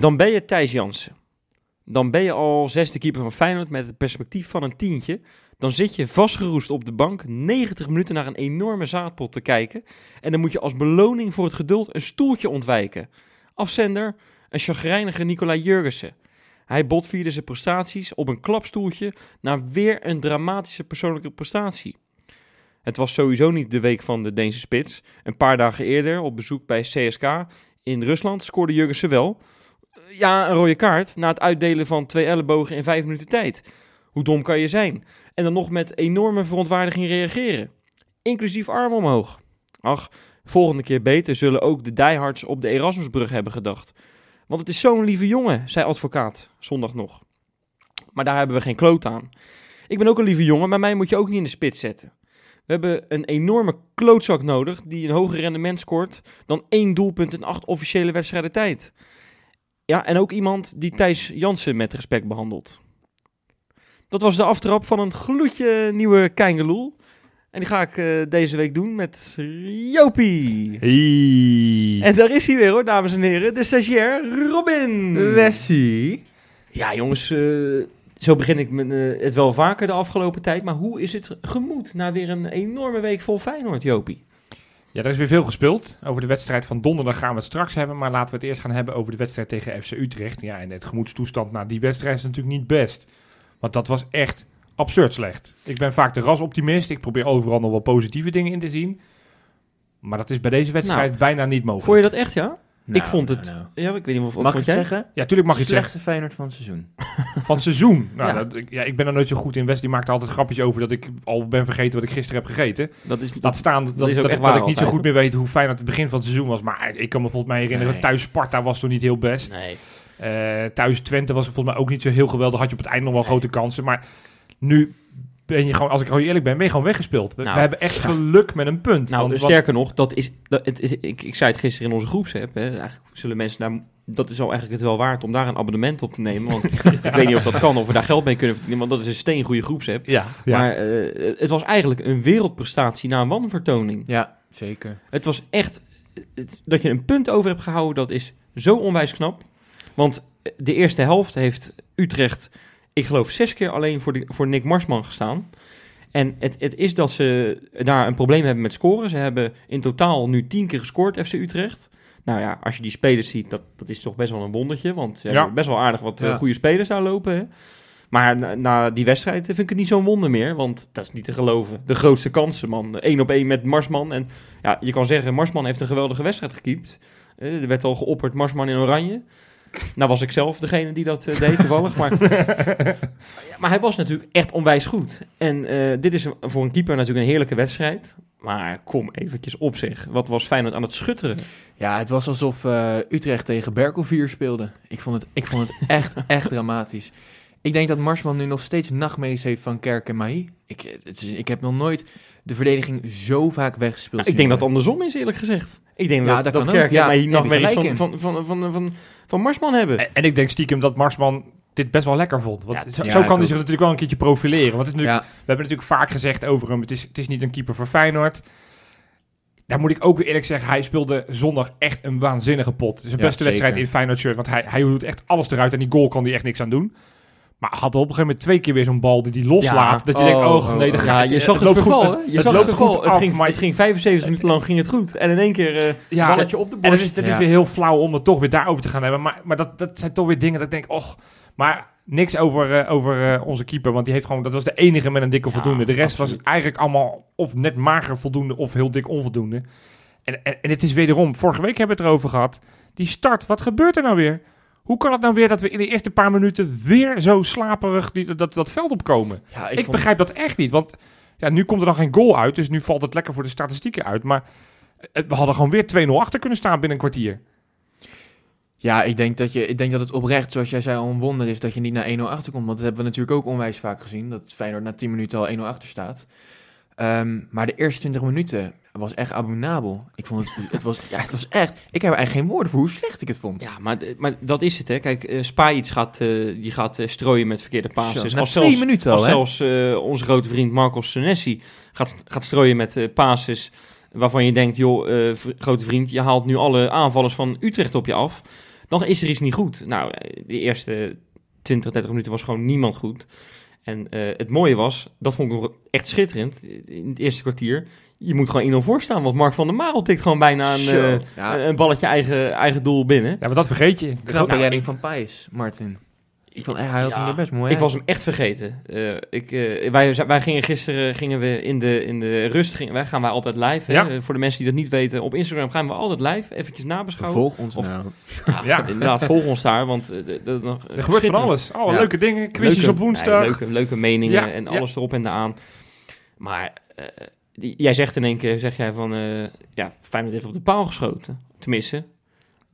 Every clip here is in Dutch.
Dan ben je Thijs Jansen. Dan ben je al zesde keeper van Feyenoord met het perspectief van een tientje. Dan zit je vastgeroest op de bank 90 minuten naar een enorme zaadpot te kijken. En dan moet je als beloning voor het geduld een stoeltje ontwijken. Afzender, een chagrijnige Nicolai Jurgensen. Hij botvierde zijn prestaties op een klapstoeltje na weer een dramatische persoonlijke prestatie. Het was sowieso niet de week van de Deense spits. Een paar dagen eerder, op bezoek bij CSK in Rusland, scoorde Jurgensen wel. Ja, een rode kaart na het uitdelen van twee ellebogen in vijf minuten tijd. Hoe dom kan je zijn? En dan nog met enorme verontwaardiging reageren. Inclusief arm omhoog. Ach, volgende keer beter zullen ook de diehards op de Erasmusbrug hebben gedacht. Want het is zo'n lieve jongen, zei advocaat, zondag nog. Maar daar hebben we geen kloot aan. Ik ben ook een lieve jongen, maar mij moet je ook niet in de spits zetten. We hebben een enorme klootzak nodig die een hoger rendement scoort dan één doelpunt in acht officiële wedstrijden tijd. Ja, en ook iemand die Thijs Jansen met respect behandelt. Dat was de aftrap van een gloedje nieuwe Keingeloel. En die ga ik eh, deze week doen met Jopie. Hey. En daar is hij weer hoor, dames en heren. De stagiair Robin. Wessie. Ja jongens, eh, zo begin ik met, eh, het wel vaker de afgelopen tijd. Maar hoe is het gemoed na weer een enorme week vol Feyenoord, Jopie? Ja, er is weer veel gespeeld. Over de wedstrijd van donderdag gaan we het straks hebben. Maar laten we het eerst gaan hebben over de wedstrijd tegen FC Utrecht. Ja, en het gemoedstoestand na die wedstrijd is natuurlijk niet best. Want dat was echt absurd slecht. Ik ben vaak de rasoptimist. Ik probeer overal nog wel positieve dingen in te zien. Maar dat is bij deze wedstrijd Nou, bijna niet mogelijk. Vond je dat echt, ja? Nou, ik vond nou, het... nou. Ja, ik weet niet of wat Mag ik het jij? zeggen? Ja, tuurlijk mag je het zeggen. Slechtste Feyenoord van het seizoen. Van het seizoen. Nou, Ja. dat, ik- ja, ik ben er nooit zo goed in. West die maakt er altijd grapjes over dat ik al ben vergeten wat ik gisteren heb gegeten. Dat is, Laat staan dat, dat, is ook dat, echt dat waar ik niet zo goed meer weet hoe fijn het begin van het seizoen was. Maar ik kan me volgens mij herinneren, Nee. thuis Sparta was toen niet heel best. Nee. Eh, thuis Twente was volgens mij ook niet zo heel geweldig. Had je op het eind nog wel grote kansen. Maar nu ben je gewoon, als ik gewoon eerlijk ben, ben je gewoon weggespeeld. We, Nou, we hebben echt geluk met een punt. Nou, Want wat- sterker nog, dat is, dat, het is, ik, ik zei het gisteren in onze groepsapp. Hè, eigenlijk zullen mensen daar, dat is al eigenlijk het wel waard om daar een abonnement op te nemen. Want ik weet niet of dat kan, of we daar geld mee kunnen verdienen. Want dat is een steengoede groepsapp. ja, ja. Maar eh, het was eigenlijk een wereldprestatie na een wanvertoning. Ja, zeker. Het was echt, het- dat je een punt over hebt gehouden, dat is zo onwijs knap. Want de eerste helft heeft Utrecht, ik geloof, zes keer alleen voor, de, voor Nick Marsman gestaan. En het, het is dat ze daar een probleem hebben met scoren. Ze hebben in totaal nu tien keer gescoord, FC Utrecht. Nou ja, als je die spelers ziet, dat, dat is toch best wel een wondertje. Want ze Ja. hebben best wel aardig wat eh, Ja. goede spelers daar lopen. Hè? Maar na, na die wedstrijd vind ik het niet zo'n wonder meer. Want dat is niet te geloven. De grootste kansen, man. Eén op één met Marsman. En ja, je kan zeggen, Marsman heeft een geweldige wedstrijd gekiept. Eh, er werd al geopperd Marsman in oranje. Nou was ik zelf degene die dat eh, deed toevallig. Maar, maar hij was natuurlijk echt onwijs goed. En eh, dit is een- voor een keeper natuurlijk een heerlijke wedstrijd. Maar kom eventjes op zich. Wat was Feyenoord aan het schutteren? Ja, het was alsof eh, Utrecht tegen Berkelvier speelde. Ik vond het, ik vond het echt, echt dramatisch. Ik denk dat Marsman nu nog steeds nachtmerries heeft van Kerk en Mahi. Ik, het ik heb nog nooit de verdediging zo vaak weggespeeld Nou, ik denk dat het andersom is, eerlijk gezegd. Ik denk dat, dat Kerk. Ja, mij nog meer van, van, van, van, van, van Marsman hebben. En, en ik denk stiekem dat Marsman dit best wel lekker vond. Want Ja, zo, ja, kan hij zich natuurlijk wel een keertje profileren. Want het is natuurlijk, Ja, we hebben natuurlijk vaak gezegd over hem, het is, het is niet een keeper voor Feyenoord. Daar moet ik ook weer eerlijk zeggen, hij speelde zondag echt een waanzinnige pot. Ja, beste wedstrijd in Feyenoord shirt, want hij, hij doet echt alles eruit en die goal kan hij echt niks aan doen. Maar had op een gegeven moment twee keer weer zo'n bal die hij loslaat. Ja. dat je denkt, Oh, oh, nee, oh, dat oh. Ja, gaat je zag het, verval, goed, hè? Je het zag het verval. goed Het ging, maar het ging 75 minuten lang ging het goed. En in één keer eh Ja, balletje op de En dat borst. is, dat is Ja. weer heel flauw om het toch weer daarover te gaan hebben. Maar, maar dat, dat zijn toch weer dingen dat ik denk, och. Maar niks over, eh, over eh, onze keeper. Want die heeft gewoon, dat was de enige met een dikke Ja, voldoende. De rest absoluut. was eigenlijk allemaal of net mager voldoende of heel dik onvoldoende. En, en, en het is wederom, vorige week hebben we het erover gehad. Die start, wat gebeurt er nou weer? Hoe kan het nou weer dat we in de eerste paar minuten weer zo slaperig die, dat, dat veld opkomen? ja Ik, ik, vond, begrijp dat echt niet. Want ja, nu komt er dan geen goal uit. Dus nu valt het lekker voor de statistieken uit. Maar eh, we hadden gewoon weer 2-0 achter kunnen staan binnen een kwartier. ja, ik denk, dat je, ik denk dat het oprecht, zoals jij zei, al een wonder is dat je niet naar 1-0 achterkomt. Want dat hebben we natuurlijk ook onwijs vaak gezien. Dat Feyenoord na 10 minuten al 1-0 achter staat. Ehm, maar de eerste 20 minuten was echt abominabel. Ik vond het, het was, ja, het was echt, ik heb eigenlijk geen woorden voor hoe slecht ik het vond. Ja, maar, maar dat is het, hè. Kijk, eh Spajic gaat, eh, die gaat eh, strooien met verkeerde passes. Zo, als twee zelfs, minuten als al, hè? zelfs onze grote vriend Marcos Senesi gaat, gaat strooien met passes waarvan je denkt, joh, grote vriend, je haalt nu alle aanvallers van Utrecht op je af. dan is er iets niet goed. Nou, de eerste 20, 30 minuten was gewoon niemand goed. En eh, het mooie was, dat vond ik nog echt schitterend, in het eerste kwartier, je moet gewoon 1-0 voorstaan, want Mark van der Marel tikt gewoon bijna een, eh, Ja. een balletje eigen, eigen doel binnen. Ja, maar dat vergeet je. Knappe Nou, redding van Pijs, Martin. Ik vond, hij had Ja, hem er best mooi Ik uit. was hem echt vergeten. Eh, ik, eh, wij, wij gingen gisteren gingen we in, de, in de rust, gingen, wij gaan wij altijd live. Hè? Ja. Eh, Voor de mensen die dat niet weten, op Instagram gaan we altijd live, eventjes nabeschouwen. Volg ons Of- nou. Ja, Ja. inderdaad, volg ons daar, want eh, de- de- de- Er gebeurt van alles. Oh, Ja. leuke dingen. Quizjes Leuke- op woensdag. nee, leuke, leuke meningen Ja, en ja. alles erop en eraan. Maar eh, die, jij zegt in één keer, zeg jij van, eh ja, Feyenoord heeft op de paal geschoten. Tenminste,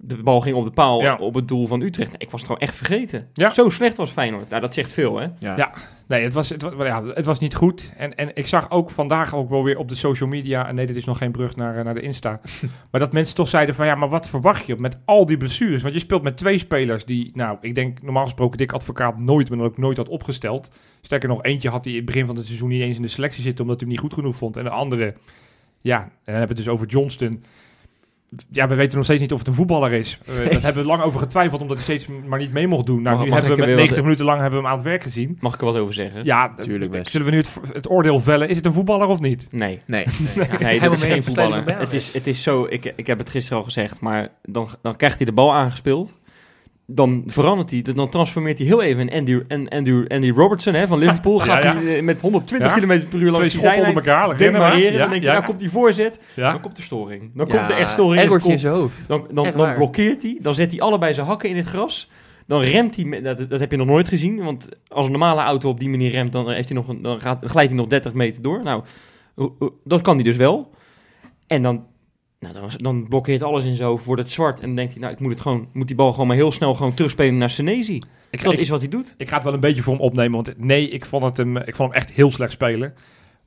de bal ging op de paal Ja. op het doel van Utrecht. Nee, ik was het gewoon echt vergeten. Ja. Zo slecht was Feyenoord. Nou, dat zegt veel, hè? Ja. Ja. Nee, het was, het, was, ja, het was niet goed. En, en ik zag ook vandaag ook wel weer op de social media... en nee, dit is nog geen brug naar, eh, naar de Insta... maar dat mensen toch zeiden van... ja, maar wat verwacht je met al die blessures? Want je speelt met twee spelers die... nou, ik denk normaal gesproken Dick Advocaat nooit... maar dan ook nooit had opgesteld. Sterker nog, eentje had hij in het begin van het seizoen... niet eens in de selectie zitten... omdat hij hem niet goed genoeg vond. En de andere... ja, en dan hebben we het dus over Johnston... Ja, we weten nog steeds niet of het een voetballer is. Eh, dat hebben we lang over getwijfeld, omdat hij steeds maar niet mee mocht doen. Nou, Mag- nu mag hebben we ik met er weer 90 wat- minuten lang hebben we hem aan het werk gezien. Mag ik er wat over zeggen? Ja, Tuurlijk eh, best. zullen we nu het, het oordeel vellen? Is het een voetballer of niet? Nee. Nee. Nee, dit Helemaal is geen voetballer. Het is, het is zo, ik, ik heb het gisteren al gezegd, maar dan, dan krijgt hij de bal aangespeeld. Dan verandert hij, dan transformeert hij heel even in Andy, en Andy, Andy Robertson hè, van Liverpool. Ja, Gaat ja. hij eh, met 120 Ja. km per uur Twee langs zijlijn. onder elkaar. Demareren, dan denk je, ja, nou komt die voorzet, ja. dan komt de storing. Dan Ja, komt er echt storing in zijn hoofd. Dan, dan, dan blokkeert hij, dan zet hij allebei zijn hakken in het gras. Dan remt hij, dat, dat heb je nog nooit gezien. Want als een normale auto op die manier remt, dan, heeft hij nog een, dan, gaat, dan glijdt hij nog 30 meter door. Nou, dat kan hij dus wel. En dan, nou, dan, dan blokkeert alles in hoofd, wordt het zwart. En dan denkt hij, nou, ik moet, het gewoon, moet die bal gewoon maar heel snel gewoon terugspelen naar Senezi. Ik, Dat ik, is wat hij doet. ik ga het wel een beetje voor hem opnemen, want nee, ik vond, het hem, ik vond hem echt heel slecht spelen.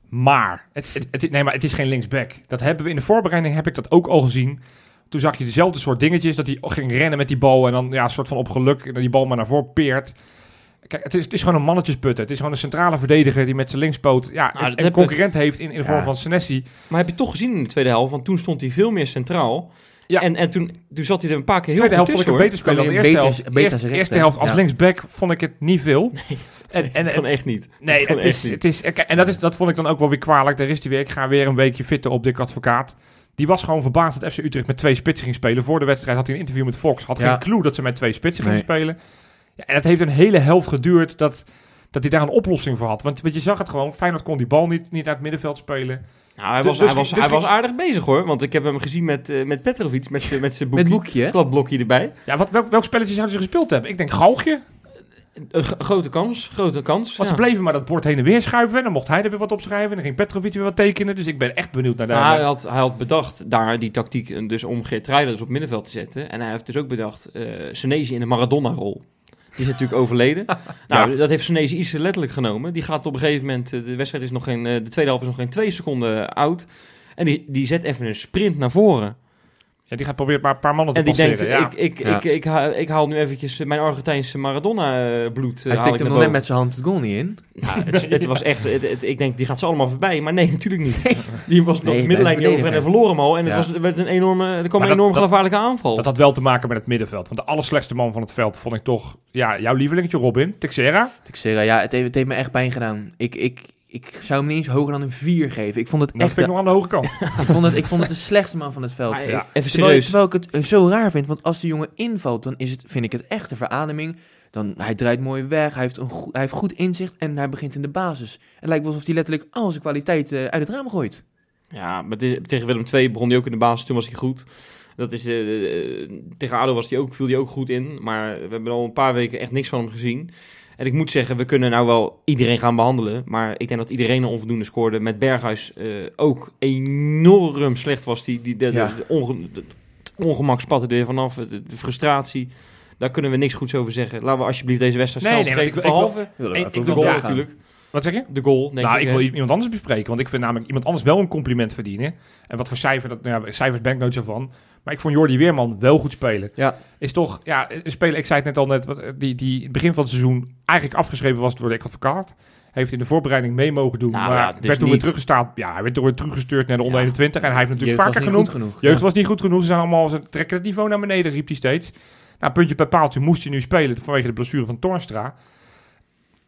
Maar, het, het, het- nee, maar het is geen linksback. Dat hebben we in de voorbereiding, heb ik dat ook al gezien. Toen zag je dezelfde soort dingetjes, dat hij ging rennen met die bal en dan ja, een soort van op geluk die bal maar naar voren peert. Kijk, het is, het is gewoon een mannetjesputter. Het is gewoon een centrale verdediger die met zijn linkspoot ja, Nou, een, een concurrent heeft in, in de vorm Ja. van Senesi. Maar heb je toch gezien in de tweede helft, want toen stond hij veel meer centraal. Ja. En, en toen, toen zat hij er een paar keer heel tweede goed helft vond ik tussen, hoor. beter spelen dan de eerste helft. beter- beter eerste helft als ja. linksback vond ik het niet veel. en, en, dat kan echt niet. Nee, het is, niet. het is, kijk, en dat, is, dat vond ik dan ook wel weer kwalijk. Daar is hij weer. Ik ga weer een weekje fitten op Dick Advocaat. Die was gewoon verbaasd dat FC Utrecht met twee spitsen ging spelen. Voor de wedstrijd had hij een interview met Fox. Had Ja. geen clue dat ze met twee spitsen gingen Nee. spelen. Ja, en het heeft een hele helft geduurd dat, dat hij daar een oplossing voor had. Want, want je zag het gewoon. Feyenoord kon die bal niet, niet uit het middenveld spelen. Nou, hij Dus- was, dus- hij was, dus- hij was aardig bezig hoor. Want ik heb hem gezien met, eh, met Petrovic, met zijn met zijn Met boekje. boekje, erbij. Ja, wat, welk, welk spelletje zouden ze gespeeld hebben? Ik denk Galgje. Een grote kans, grote kans. Want ja. ze bleven maar dat bord heen en weer schuiven. En dan mocht hij er weer wat opschrijven. En dan ging Petrovic weer wat tekenen. Dus ik ben echt benieuwd naar de... Maar hij, had, hij had bedacht daar die tactiek eh, dus om Geertruida dus op middenveld te zetten. En hij heeft dus ook bedacht eh Senezi in de Maradona-rol. Die is natuurlijk overleden. Nou, dat heeft Senezi iets te letterlijk genomen. Die gaat op een gegeven moment, eh, de wedstrijd is nog geen, eh, de tweede helft is nog geen twee seconden oud. En die, die zet even een sprint naar voren. Ja, die gaat proberen maar een paar mannen te En die denkt, ja. ik, ik, Ja. ik, ik, haal, ik haal nu eventjes mijn Argentijnse Maradona-bloed. Hij tikte hem net met zijn hand het goal niet in. Nou, het, het was echt, het, het- ik denk, die gaat ze allemaal voorbij. Maar nee, natuurlijk niet. Die was nog Nee, middenlijn niet over en verloor hem al. En Ja. het was, werd een enorme, er kwam Maar een enorm dat- gevaarlijke aanval. Dat had wel te maken met het middenveld. Want de allerslechtste man van het veld vond ik toch... Ja, jouw lievelingetje Robin, Texera. Texera, ja, het heeft, het heeft me echt pijn gedaan. Ik, ik, ik zou hem niet eens hoger dan een 4 geven. Ik vond het Dat echt... vind ik nog aan de hoge kant. ik, vond het, ik vond het de slechtste man van het veld. Maar, Ja. Even Terwijl, serieus. terwijl ik het eh, zo raar vind, want als die jongen invalt, dan is het, vind ik het echt een verademing. Dan, hij draait mooi weg, hij heeft, een hij heeft goed inzicht en hij begint in de basis. Het lijkt wel alsof hij letterlijk al zijn kwaliteit eh, uit het raam gooit. Ja, maar tegen Willem II begon hij ook in de basis. Toen was hij goed. Dat is, eh, eh, tegen ADO was hij ook, viel hij ook goed in. Maar we hebben al een paar weken echt niks van hem gezien. En ik moet zeggen, we kunnen nou wel iedereen gaan behandelen. Maar ik denk dat iedereen een onvoldoende scoorde. Met Berghuis eh, ook enorm slecht was. Die, die, de, de- Ja. de onge- de- het ongemak spatte er vanaf. De, de frustratie. Daar kunnen we niks goeds over zeggen. Laten we alsjeblieft deze wedstrijd Nee, snel nee, ik wil- ik Behalve wil de goal ja. natuurlijk. Wat zeg je? De goal, denk nou, ik. ik wil iemand anders bespreken. Want ik vind namelijk iemand anders wel een compliment verdienen. En wat voor cijfer, dat, nou ja, cijfers ben ik nooit zo van. Maar ik vond Jordi Weerman wel goed spelen. Ja. Is toch, ja, een speler, ik zei het net al net, die, die in het begin van het seizoen eigenlijk afgeschreven was door de advocaat. Heeft in de voorbereiding mee mogen doen. Nou maar ja, dus werd toen weer niet. teruggestaan. Ja, hij werd toen weer teruggestuurd naar de onder Ja. 21. En hij heeft natuurlijk Jeugd vaker genoemd. genoeg. Jeugd Ja. was niet goed genoeg. Ze zijn allemaal, ze trekken het niveau naar beneden, riep hij steeds. Nou, puntje bij paaltje moest hij nu spelen vanwege de blessure van Toornstra.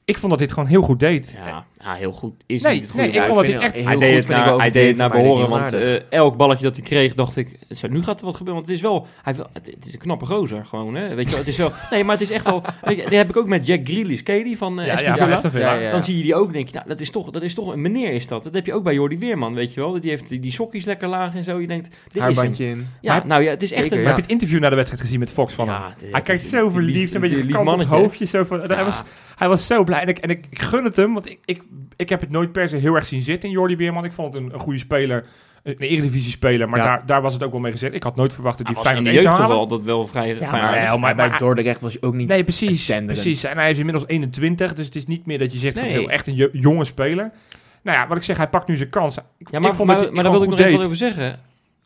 Ik vond dat dit gewoon heel goed deed. Ja, ja, heel goed. Is Nee, niet het goede nee, ik vond dat hij echt- heel hij deed goed, het naar, hij deed het naar behoren, want eh, elk balletje dat hij kreeg, dacht ik, zo, nu gaat er wat gebeuren. Want het is wel, hij, wil- het is een knappe gozer gewoon, hè. Weet je wel, het is wel, nee, maar het is echt wel, weet je, die heb ik ook met Jack Grealish, ken je die van eh Ja, Aston ja, Villa? van Aston Villa. Ja, ja. Dan zie je die ook, denk je, nou, dat is toch, dat is toch een meneer is dat. Dat heb je ook bij Jordi Weerman, weet je wel. Die heeft die, die sokjes lekker laag en zo. Je denkt, dit is hem. Haarbandje in. Ja, Maar- nou ja, het is echt Zeker, een... ja. Heb je het interview na de wedstrijd gezien met Fox van hem? Hij kijkt zo verliefd, lief- een beetje die lief hoofdje. Zo van, hij, Ja. was, zo blij. En ik, en ik, ik gun het hem, want ik, ik, ik heb het nooit per se heel erg zien zitten in Jordi Weerman. Ik vond het een, een goede speler, een eredivisie-speler. Maar Ja. daar, daar was het ook wel mee gezet. Ik had nooit verwacht dat Hij die was in de 1 jeugd zou toch halen. wel, dat wel vrij... vrij maar maar- bij maar- Dordrecht was hij ook niet Nee, precies, precies. En hij is inmiddels 21, dus het is niet meer dat je zegt van Nee. zo echt een jo- jonge speler. Nou ja, wat ik zeg, hij pakt nu zijn kans. Ik, Ja, maar, ik vond maar, dat maar daar wil ik nog even over zeggen.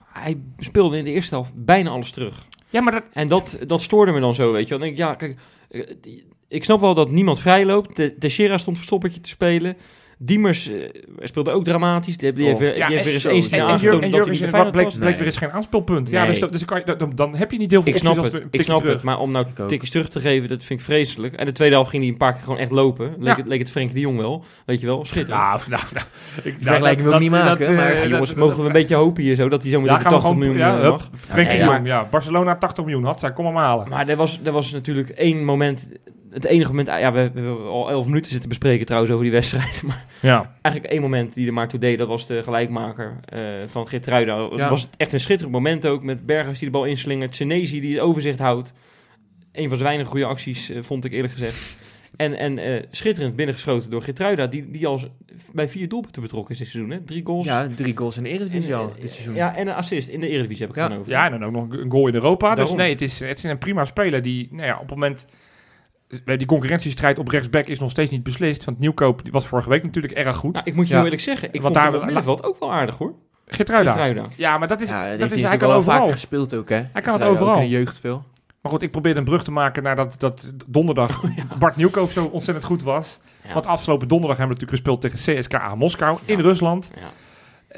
Hij speelde in de eerste helft bijna alles terug. Ja, maar dat, En dat, dat stoorde me dan zo, weet je denk ik, ja, kijk, eh, die- ik snap wel dat niemand vrij loopt. Te- Teixeira stond verstoppertje te spelen. Diemers eh, speelde ook dramatisch. Die, heeft- die Oh, weer- ja, heeft weer eens En- aangetoond en dat hij Feyenoord bleek, was. bleek weer eens geen aanspeelpunt. Ja, dus, dat- dus kan je, dan, dan heb je niet heel veel Ik snap het, ik snap terug. het. Maar om nou tikjes terug te geven, dat vind ik vreselijk. En de tweede helft ging hij een paar keer gewoon echt lopen. Leek, Ja. het, leek het Frenkie de Jong wel. Weet je wel, schitterend. Nou, nou, nou. Ik, vergelijking wil ik niet maken, eh, maar- Ja, dat- jongens, dat- mogen we een beetje hopen hier zo, dat hij zo meteen Daar voor gaan we 80 gewoon, miljoen ja, eh, mag. Frenkie de ja. Jong, ja. Barcelona 80 miljoen had, zij kom hem halen. Maar er was, er was natuurlijk één moment, het enige moment, ah, ja, we, hebben al 11 minuten zitten bespreken trouwens over die wedstrijd. Maar ja. eigenlijk één moment die er maar toe deed, dat was de gelijkmaker eh, van Geertruida. Het Ja. was echt een schitterend moment ook, met Bergers die de bal inslingert, Senezi die het overzicht houdt. Een van zijn weinige goede acties, eh, vond ik eerlijk gezegd. En, en eh, schitterend binnengeschoten door Geertruida, die, die al bij vier doelpunten betrokken is dit seizoen. Hè? Drie goals. Ja, drie goals in de Eredivisie En, al dit seizoen. Ja, en een assist in de Eredivisie heb ik Ja. over. ja, en dan ook nog een goal in Europa. Dus nee, het is, het is een prima speler die nou ja, op het moment... Die concurrentiestrijd op rechtsback is nog steeds niet beslist. Want Nieuwkoop die was vorige week natuurlijk erg goed. Nou, ik moet je Ja. heel eerlijk zeggen, ik Want vond daar- het middenveld ook wel aardig hoor. Geertruida. Geertruida. Ja, maar dat is, Ja, dat is hij kan wel overal. vaker gespeeld ook, hè? Hij kan het overal. Ook in jeugd veel. Maar goed, ik probeerde een brug te maken naar dat, dat donderdag Bart Nieuwkoop zo ontzettend goed was. Ja. Want afgelopen donderdag hebben we natuurlijk gespeeld tegen CSKA Moskou in. Rusland. Ja.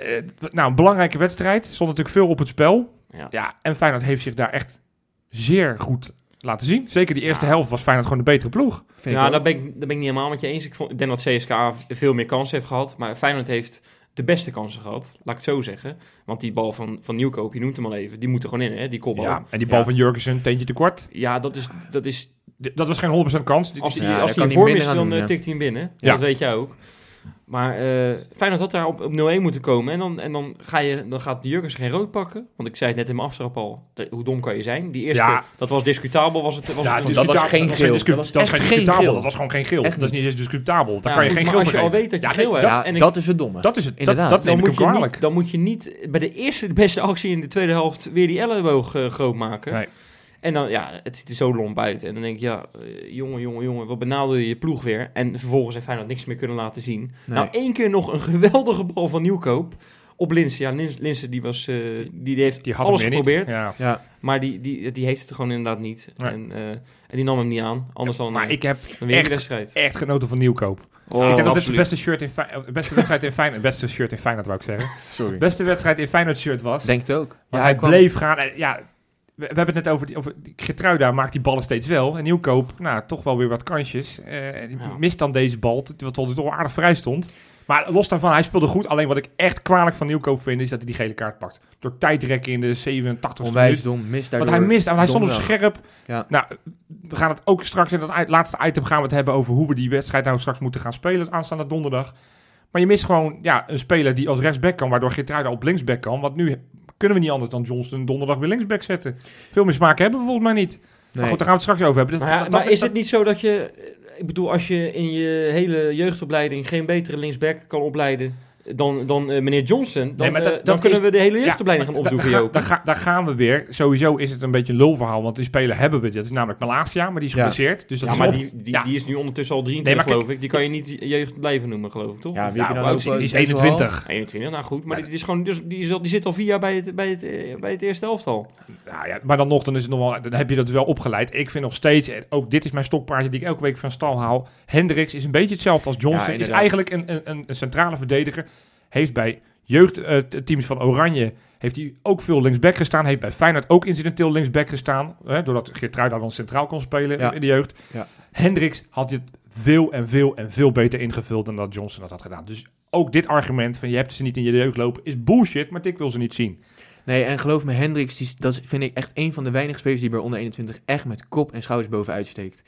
Eh, nou, een belangrijke wedstrijd. Stond natuurlijk veel op het spel. Ja. Ja, en Feyenoord heeft zich daar echt zeer goed laten zien. Zeker die eerste Ja. helft was Feyenoord gewoon de betere ploeg. Ja, daar ben, ik, daar ben ik niet helemaal met je eens. Ik, vond, ik denk dat CSKA veel meer kansen heeft gehad. Maar Feyenoord heeft de beste kansen gehad. Laat ik het zo zeggen. Want die bal van, van Nieuwkoop, je noemt hem al even. Die moet er gewoon in, hè? Die kopbal. Ja, Ja, en die bal Ja. van Jurgensen, teentje tekort. dat is... Dat is Dat was geen 100% kans. Die- als die- hij Ja, als in hij vorm is, minder aan dan eh, ja. tikt hij hem binnen. Ja. Dat weet jij ook. Maar eh Feyenoord had daar op, op 0-1 moeten komen. En, dan, en dan, ga je, dan gaat Jurgens geen rood pakken. Want ik zei het net in mijn aftrap al. de- hoe dom kan je zijn? Die eerste, Ja. dat was discutabel. Was het, was Ja, het dat was geen dat geel. Dat was Dat geen discutabel. Dat was gewoon geen geel. Echt Dat is niet eens discutabel. Daar Ja, kan je geen maar geel als voor je al geven. weet dat je Ja, geel hebt. Ja, en ik- dat is het domme. Dat is het. Dat, Inderdaad. dat neem dan ik moet, kwalijk. niet, dan moet je niet bij de eerste de beste actie in de tweede helft weer die elleboog eh, groot maken. Nee. En dan, ja, het ziet er zo lomp uit. En dan denk je, ja, eh, jongen, jongen, jongen, wat benauwde je je ploeg weer? En vervolgens heeft Feyenoord niks meer kunnen laten zien. Nee. Nou, één keer nog een geweldige bal van Nieuwkoop op Linsen. Ja, Lins- Linsen die was, eh, die, die heeft Die alles geprobeerd. Ja. Ja, Maar die, die, die heeft het gewoon inderdaad niet. Nee. En, eh, en die nam hem niet aan. Anders dan, Maar ik heb dan weer echt- wedstrijd. echt genoten van Nieuwkoop. Oh, ik denk dat dit de beste, shirt in Fey- beste wedstrijd in Feyenoord... Beste shirt in Feyenoord, wou ik zeggen. sorry. Beste wedstrijd in Feyenoord shirt was. Denk het ook. Ja, hij kwam- bleef gaan. En ja, we, we hebben het net over, die, over die Geertruida maakt die ballen steeds wel. En Nieuwkoop, nou, toch wel weer wat kansjes. Die Ja. mist dan deze bal, wat tot toch aardig vrij stond. Maar los daarvan, hij speelde goed. Alleen wat ik echt kwalijk van Nieuwkoop vind, is dat hij die gele kaart pakt. Door tijdrekken in de 87 Onwijs minuut. dom, mist Want hij mist, want hij stond op scherp. Ja. Nou, we gaan het ook straks in dat laatste item gaan we het hebben over hoe we die wedstrijd nou straks moeten gaan spelen aanstaande donderdag. Maar je mist gewoon ja, een speler die als rechtsback kan, waardoor Geertruida op linksback kan. Want nu kunnen we niet anders dan Johnston donderdag weer linksback zetten. Veel meer smaken hebben we volgens mij niet. Maar goed, daar gaan we het straks over hebben. Maar, ja, dat- maar dat- is dat- het niet zo dat je... Ik bedoel, als je in je hele jeugdopleiding geen betere linksback kan opleiden dan, dan eh, meneer Johnson, dan, Nee, maar eh, dan dat kunnen is- we de hele Ja, jeugdopleiding gaan maar da- opdoeken, daar, ga- gaan we weer. Sowieso is het een beetje een lulverhaal, want die speler hebben we. Dat is namelijk Malasia, maar die is Ja. geblesseerd. Dus dat Ja, is maar die, die, ja. die is nu ondertussen al Nee, 23, maar kijk- geloof ik. Die kan je niet jeugd blijven noemen, geloof ik, toch? Ja, wie is die? is best wel- 21. 21, nou goed. Maar Ja. die, is gewoon, dus, die, is al, die zit al vier jaar bij het, bij het, eh, bij het eerste elftal. Nou ja, maar dan nog, dan, is het nog wel, dan heb je dat wel opgeleid. Ik vind nog steeds, ook dit is mijn stokpaardje die ik elke week van stal haal. Hendricks is een beetje hetzelfde als Johnson. Ja, is eigenlijk een, een, een centrale verdediger. Heeft bij jeugdteams van Oranje, heeft hij ook veel linksback gestaan. Heeft bij Feyenoord ook incidenteel linksback gestaan. Hè, doordat Geertruida dan centraal kon spelen Ja. in de jeugd. Ja. Hendricks had dit veel en veel en veel beter ingevuld dan dat Johnson dat had gedaan. Dus ook dit argument van je hebt ze niet in je jeugd lopen is bullshit, maar ik wil ze niet zien. Nee, en geloof me, Hendricks, die, dat vind ik echt een van de weinige spelers die bij onder 21 echt met kop en schouders bovenuit steekt.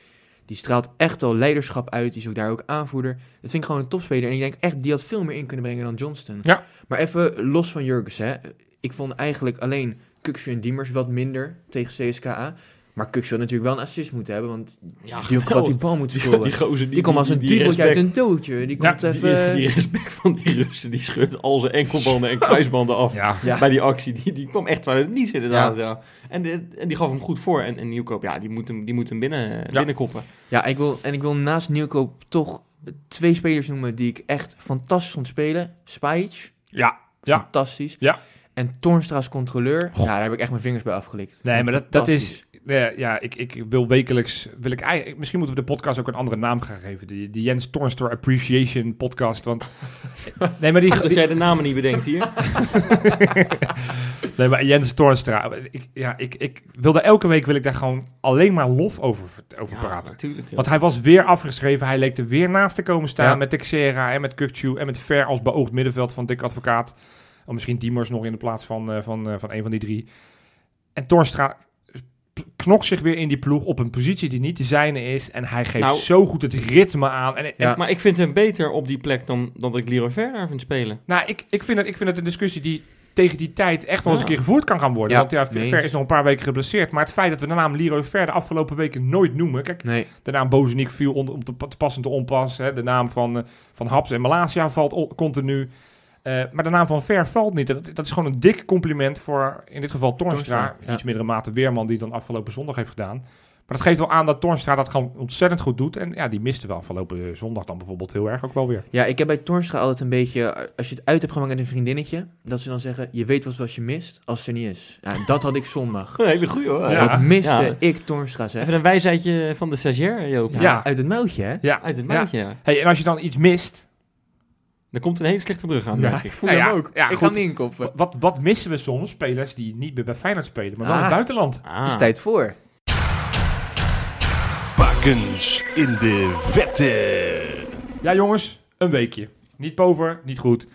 Die straalt echt al leiderschap uit, die is ook daar ook aanvoerder. Dat vind ik gewoon een topspeler. En ik denk echt, die had veel meer in kunnen brengen dan Johnston. Ja. Maar even los van Jurgens, hè. Ik vond eigenlijk alleen Kukshu en Diemers wat minder tegen CSKA. Maar Kukshu had natuurlijk wel een assist moeten hebben, want Ja, die had die bal moeten scoren. Die gozer Die komt als een duveltje uit een doodje. Die komt Die, even... die respect van die Russen, die scheurt al zijn enkelbanden en kruisbanden af. Ja, Ja. Bij die actie, die, die kwam echt waar het niet inderdaad. Ja. En, de- en die gaf hem goed voor. En, en Nieuwkoop, ja, die moet hem, die moet hem binnen, binnenkoppen. Ja, ik wil, en ik wil naast Nieuwkoop toch twee spelers noemen die ik echt fantastisch vond spelen. Spajic, ja, ja. fantastisch. Ja. En Toornstra's controleur, ja, daar heb ik echt mijn vingers bij afgelikt. Nee, maar dat, dat is. Ja, ja ik, ik wil wekelijks. Wil ik eigenlijk, misschien moeten we de podcast ook een andere naam gaan geven. Die, die Jens Tornstor Appreciation Podcast. Want. Nee, maar die. Dat die- jij de namen niet bedenkt hier. nee, maar Jens Tornstra. Ik, ja, ik, ik wil daar elke week wil ik daar gewoon alleen maar lof over, over praten. natuurlijk. Want hij was weer afgeschreven. Hij leek er weer naast te komen staan Ja. met Texera en met Kukcu en met Ver als beoogd middenveld van Dick Advocaat. Of misschien Diemers nog in de plaats van, eh, van, eh, van een van die drie. En Torstra knokt zich weer in die ploeg op een positie die niet de zijne is. En hij geeft Nou- zo goed het ritme aan. En, en- Ja. Maar ik vind hem beter op die plek dan, dan dat ik Leroy Ver daar vind spelen. nou, ik, ik, vind het, ik vind het een discussie die tegen die tijd echt wel eens een keer gevoerd kan gaan worden. Ja, Want ja, Ver is nog een paar weken geblesseerd. Maar het feit dat we de naam Leroy Ver de afgelopen weken nooit noemen. Kijk, Nee, De naam Bozeniek viel onder, om te, te passen te onpas. Hè. De naam van, eh, van Haps en Malasia valt continu. Eh, maar de naam van Ver valt niet. En Dat, dat is gewoon een dik compliment voor, in dit geval Tornstra. Ja. Iets mindere mate Weerman, die het dan afgelopen zondag heeft gedaan. Maar dat geeft wel aan dat Tornstra dat gewoon ontzettend goed doet. En ja, die miste wel afgelopen zondag dan bijvoorbeeld heel erg ook wel weer. ja, ik heb bij Toornstra altijd een beetje, als je het uit hebt gemaakt met een vriendinnetje, dat ze dan zeggen, je weet wat, wat je mist, als het er niet is. Ja, dat had ik zondag. Een hele goeie hoor. Ja. Dat miste Ja. ik Toornstra, zeg. Even een wijsheidje van de stagiair, Joop. Ja, Ja. uit het mouwtje, hè? Ja, Uit het ja. Hey, en als je dan iets mist, Er komt een hele slechte brug aan, Ja, denk ik ik. voel Nou hem ja, ook. ja, ik goed. ga hem inkoppen. wat, wat missen we soms? Spelers die niet meer bij Feyenoord spelen, maar wel in Ah. het buitenland. Ah. Het is tijd voor. Bakens in de vette. Ja jongens, een weekje. Niet pover, niet goed.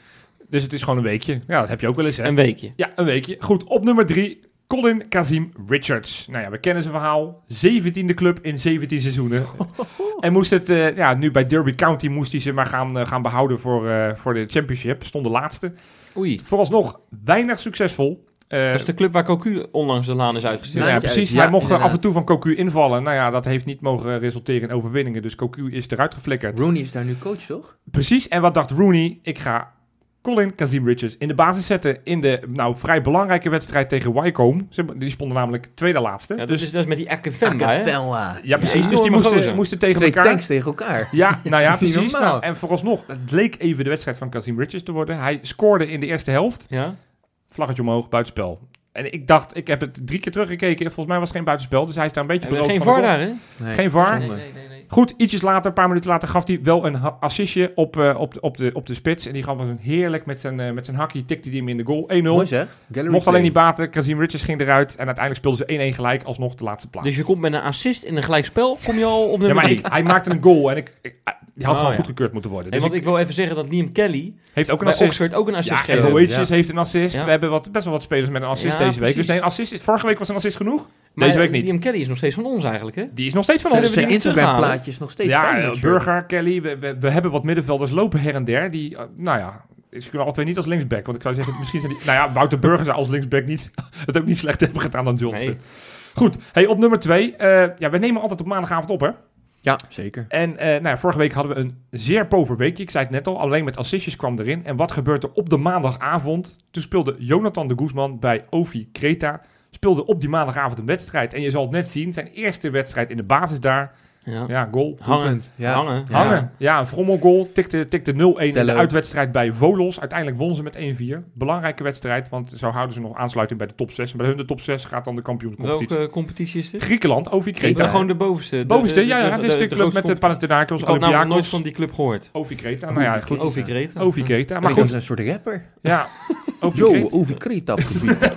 Dus het is gewoon een weekje. Ja, dat heb je ook wel eens hè. Een weekje. Ja, een weekje. Goed, op nummer drie. Colin Kazim Richards. Nou ja, we kennen zijn verhaal. 17e club in 17 seizoenen. en moest het, eh, ja, nu bij Derby County moest hij ze maar gaan, eh, gaan behouden voor, eh, voor de championship. Stond de laatste. Oei. Vooralsnog weinig succesvol. Eh, Dat is de club waar Cocu onlangs de laan is uitgestuurd. nou ja, precies. Ja, Hij mocht af en toe van Cocu invallen. Nou ja, dat heeft niet mogen resulteren in overwinningen. Dus Cocu is eruit geflikkerd. Rooney is daar nu coach, toch? Precies. En wat dacht Rooney? Ik ga Colin Kazim Richards in de basis zetten in de nou vrij belangrijke wedstrijd tegen Wycombe. Ze- Die stonden namelijk tweede laatste. Ja, dat, dus is, dat is met die Akefemba, hè? Ja, precies. Dus die moesten, moesten tegen Twee elkaar. tanks tegen elkaar. Ja, nou ja, precies. Nou, en vooralsnog, het leek even de wedstrijd van Kazim Richards te worden. Hij scoorde in de eerste helft. Ja. Vlaggetje omhoog, buitenspel. En ik dacht, ik heb het drie keer teruggekeken. Volgens mij was het geen buitenspel. Dus hij is daar een beetje beroofd geen van de VAR daar, hè? Nee, Geen VAR? zonde. nee, nee. Goed, ietsjes later, een paar minuten later, gaf hij wel een assistje op, eh, op, de, op, de, op de spits. En die gaf een heerlijk met zijn, eh, met zijn hakje, tikte hij hem in de goal. 1-0. Mooi zeg. Gallery Mocht alleen niet baten. Kazim Richards ging eruit. En uiteindelijk speelden ze 1-1 gelijk. Alsnog de laatste plaats. Dus je komt met een assist in een gelijkspel, kom je al op ja, nummer maar 3. hij, hij maakte een goal. En ik, ik- die had Oh, gewoon ja. goedgekeurd moeten worden. Dus want ik, ik wil even zeggen dat Liam Kelly heeft ook een bij assist. Oxford ook een assist Ja. Boetius Boetius heeft een assist. Ja. We hebben wat, best wel wat spelers met een assist Ja, deze week. Dus nee, een assist, is- vorige week was een assist genoeg. Maar Deze week niet. Liam Kelly is nog steeds van ons eigenlijk, hè? Die is nog steeds van Zullen ons. we Zijn die niet Instagram terughalen? plaatjes nog steeds Ja, eh, shirt. Burger, Kelly. We, we, we hebben wat middenvelders lopen her en der. Die, eh, nou ja, ze kunnen twee niet als linksback. Want ik zou zeggen, misschien zijn die... Nou ja, Wouter Burger zou als linksback niet, het ook niet slecht hebben gedaan dan Johnson. Nee. Goed, hey, op nummer twee. eh, ja, we nemen altijd op maandagavond op, hè. Ja, zeker. En eh, nou ja, vorige week hadden we een zeer pover weekje. Ik zei het net al, alleen met assistjes kwam erin. En wat gebeurt er op de maandagavond? Toen speelde Jonathan de Guzman bij Ovi Creta. Speelde op die maandagavond een wedstrijd. En je zal het net zien, zijn eerste wedstrijd in de basis daar. Ja. Ja, goal. Hangen. Doelpunt. Ja. Hangen. Ja. Hangen. Ja, een frommelgoal. Tikte, tikte 0-1 in de uitwedstrijd bij Volos. Uiteindelijk wonnen ze met 1-4. Belangrijke wedstrijd, want zo houden ze nog aansluiting bij de top 6. En bij hun de top 6 gaat dan de kampioenscompetitie. Welke competitie is dit? Griekenland, Ovi Ik Creta. ben gewoon de bovenste. De- Bovenste, de- ja, ja. Dit is de, de club met de Panathinaikos, Ik had namelijk nooit Olympiakos. van die club gehoord. Ovi Creta. Nou ja, goed. Creta. Maar dat is goed, een soort rapper. ja. over Yo, over gebied.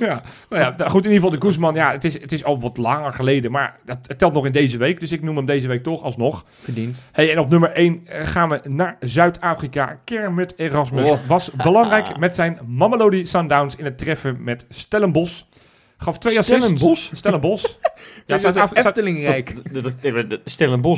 ja, nou ja, d- goed, in ieder geval de Guzman. Ja, het is, het is al wat langer geleden, maar het, het telt nog in deze week. Dus ik noem hem deze week toch alsnog. Verdiend. Hey, en op nummer 1 gaan we naar Zuid-Afrika. Kermit Erasmus Oh. was belangrijk met zijn Mamelodi Sundowns in het treffen met Stellenbosch. Gaf twee assists. Stellenbosch? Stellenbosch. Ja, Zuid- Eftelingrijk. Dat-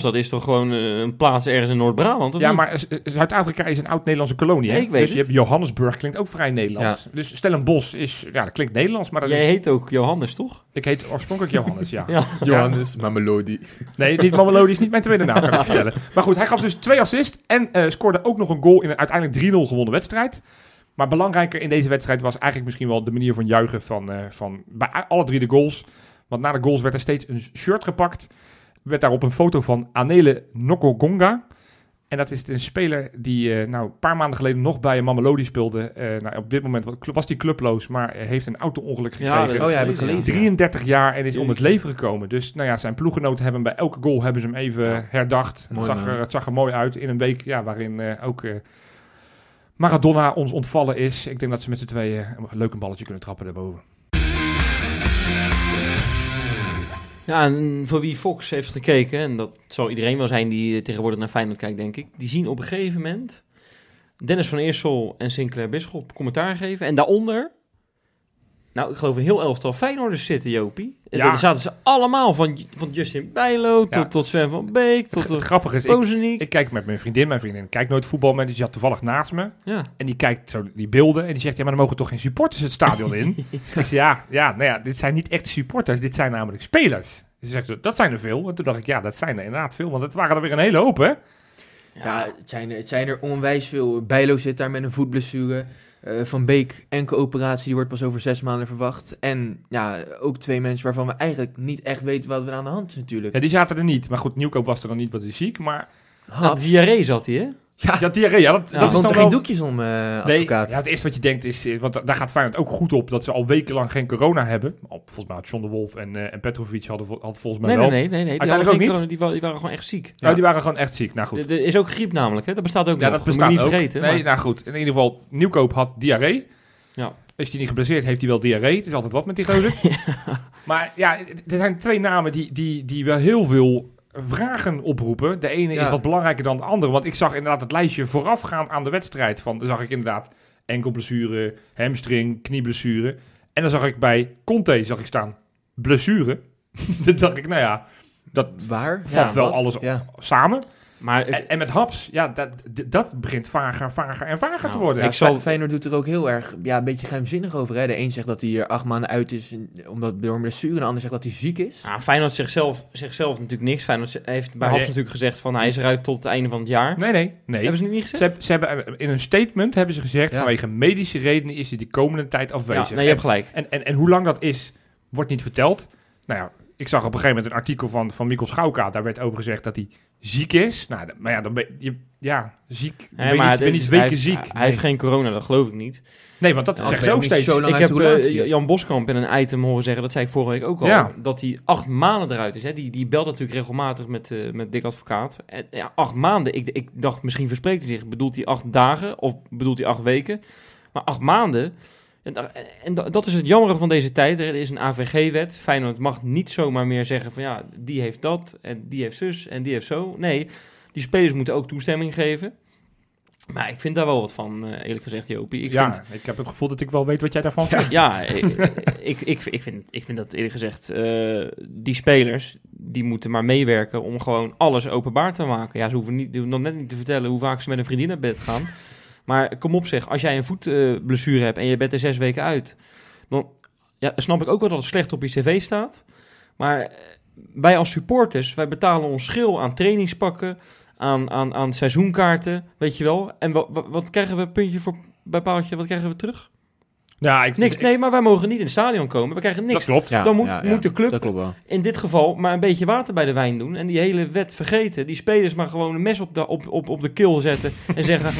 dat- is toch gewoon eh, een plaats ergens in Noord-Brabant, ja, niet? maar Zuid-Afrika is een oud-Nederlandse kolonie. Hè? Ik weet dus je het. hebt Johannesburg, klinkt ook vrij Nederlands. Dus Stellenbosch is, ja, dat klinkt Nederlands, maar dat Jij is- heet ook Johannes, toch? ik heet oorspronkelijk Johannes, ja. Ja. Johannes Mamelodi. Nee, niet Mamelodi is niet mijn tweede naam, kan ik vertellen. Maar goed, hij gaf dus twee assists en eh, scoorde ook nog een goal in een uiteindelijk 3-0 gewonnen wedstrijd. Maar belangrijker in deze wedstrijd was eigenlijk misschien wel de manier van juichen van, eh, van bij alle drie de goals. Want na de goals werd er steeds een shirt gepakt. Werd daarop een foto van Anele Nokogonga. En dat is een speler die eh, nou, een paar maanden geleden nog bij Mamelodi speelde. Eh, nou, op dit moment wa- was hij clubloos, maar heeft een auto-ongeluk gekregen. dat- Oh ja, heb ik gelezen. 33 jaar en is om het leven gekomen. Dus nou ja, zijn ploeggenoten hebben bij elke goal hebben ze hem even Ja. herdacht. Het zag, er, het zag er mooi uit in een week ja, waarin ook Maradona ons ontvallen is. Ik denk dat ze met z'n tweeën een leuk een balletje kunnen trappen daarboven. Ja, en voor wie Fox heeft gekeken, en dat zal iedereen wel zijn die tegenwoordig naar Feyenoord kijkt, denk ik. Die zien op een gegeven moment Dennis van Eersel en Sinclair Bisschop commentaar geven. En daaronder, nou, ik geloof een heel elftal Feyenoorders zitten, Jopie. En Ja. Daar zaten ze allemaal, van, van Justin Bijlo tot, Ja. tot Sven van Beek, tot het de grappige is, ik, ik kijk met mijn vriendin. Mijn vriendin kijkt nooit voetbal, maar die zat toevallig naast me. Ja. En die kijkt zo die beelden en die zegt, ja, maar dan mogen toch geen supporters het stadion in? ik zeg, ja, ja, nou ja, dit zijn niet echt supporters, dit zijn namelijk spelers. Ze zegt, dat zijn er veel. En toen dacht ik, ja, dat zijn er inderdaad veel, want het waren er weer een hele hoop, hè? Ja, het zijn, er, het zijn er onwijs veel. Bijlo zit daar met een voetblessure. Eh, Van Beek, enkele operatie, die wordt pas over zes maanden verwacht. En ja, ook twee mensen waarvan we eigenlijk niet echt weten wat er aan de hand is natuurlijk. Ja, die zaten er niet. Maar goed, Nieuwkoop was er dan niet, wat is ziek. Maar Nou, Haps. diarree zat hij, hè? Ja, ja, diarree, ja, dat, Ja, dat er is stond dan er wel... geen doekjes om, eh Nee, advocaat. ja, het eerste wat je denkt is, eh, want da- daar gaat Feyenoord ook goed op, dat ze al wekenlang geen corona hebben. Al, volgens mij had John de Wolf en, eh, en Petrovic hadden had volgens mij Nee, nee, wel. nee, nee, nee. Die, hadden ook geen niet? corona, die, wa- die waren gewoon echt ziek. Ja, die waren gewoon echt ziek. Nou goed. Er is ook griep namelijk, hè? Dat bestaat ook Ja, nog. dat bestaat niet ook. vergeten. nee, maar- nou goed. In ieder geval, Nieuwkoop had diarree. Ja. Is hij niet geblesseerd, heeft hij wel diarree. Het is altijd wat met die gozer. Maar ja, er zijn twee namen die, die, die wel heel veel vragen oproepen. De ene is wat belangrijker dan de andere. Want ik zag inderdaad het lijstje voorafgaand aan de wedstrijd. Van, dan zag ik inderdaad enkelblessure, hamstring, knieblessure. En dan zag ik bij Conte zag ik staan blessure. Toen dacht ik, nou ja, dat Waar? Vat wel wat? alles Ja. samen. Maar ik- En, en met Haps, ja, dat, dat begint vager, vager en vager te Nou, worden. Ja, Ik zal- Fe- Feyenoord doet er ook heel erg ja, een beetje geheimzinnig over. Hè? De een zegt dat hij er acht maanden uit is omdat door een blessure. En de ander zegt dat hij ziek is. Ja, Feyenoord zegt zelf, zegt zelf natuurlijk niks. Feyenoord heeft bij Haps natuurlijk gezegd van hij is eruit tot het einde van het jaar. Nee, nee, nee. Hebben ze niet gezegd? Ze, hebben, ze hebben in een statement hebben ze gezegd Ja. vanwege medische redenen is hij de komende tijd ja, afwezig. nee, je hebt gelijk. en, en, en hoe lang dat is, wordt niet verteld. Nou ja, ik zag op een gegeven moment een artikel van, van Mikkel Schouka. Daar werd over gezegd dat hij ziek is. Nou, maar ja, dan ben je, ja, ziek. Ben Nee, je maar niet, ben niet is- weken hij ziek. Hij heeft geen corona, dat geloof ik niet. Nee, want dat Ja, zeggen ben ze je ook steeds. zo lang ik heb eh. Jan Boskamp in een item horen zeggen, dat zei ik vorige week ook al, Ja. dat hij acht maanden eruit is. Hè. Die, die belt natuurlijk regelmatig met, eh met Dick Advocaat. En, ja, acht maanden, ik, ik dacht misschien verspreekt hij zich. Bedoelt hij acht dagen of bedoelt hij acht weken? Maar acht maanden... En, da- en da- dat is het jammere van deze tijd. Er is een AVG-wet. Feyenoord mag niet zomaar meer zeggen van ja, die heeft dat en die heeft zus en die heeft zo. Nee, die spelers moeten ook toestemming geven. Maar ik vind daar wel wat van, eh, eerlijk gezegd, Jopie. Ik ja, vind, ik heb het gevoel dat ik wel weet wat jij daarvan vindt. ja, ik, ik, ik, ik, vind, ik vind dat eerlijk gezegd, eh, die spelers, die moeten maar meewerken om gewoon alles openbaar te maken. Ja, ze hoeven, niet, nog net niet te vertellen hoe vaak ze met een vriendin naar bed gaan. Maar kom op zeg, als jij een voetblessure hebt en je bent er zes weken uit, dan ja, snap ik ook wel dat het slecht op je cv staat. Maar eh, wij als supporters, wij betalen ons schil aan trainingspakken, aan, aan, aan seizoenkaarten, weet je wel. En wat, wat, krijgen we puntje voor bij paaltje, wat krijgen we terug? Ja, ik, Niks, ik- nee, maar wij mogen niet in het stadion komen. We krijgen dat niks. klopt. Ja, Dan moet, ja, ja. moet de club Dat klopt wel. in dit geval maar een beetje water bij de wijn doen. En die hele wet vergeten. Die spelers maar gewoon een mes op de, op, op, op de keel zetten. En zeggen,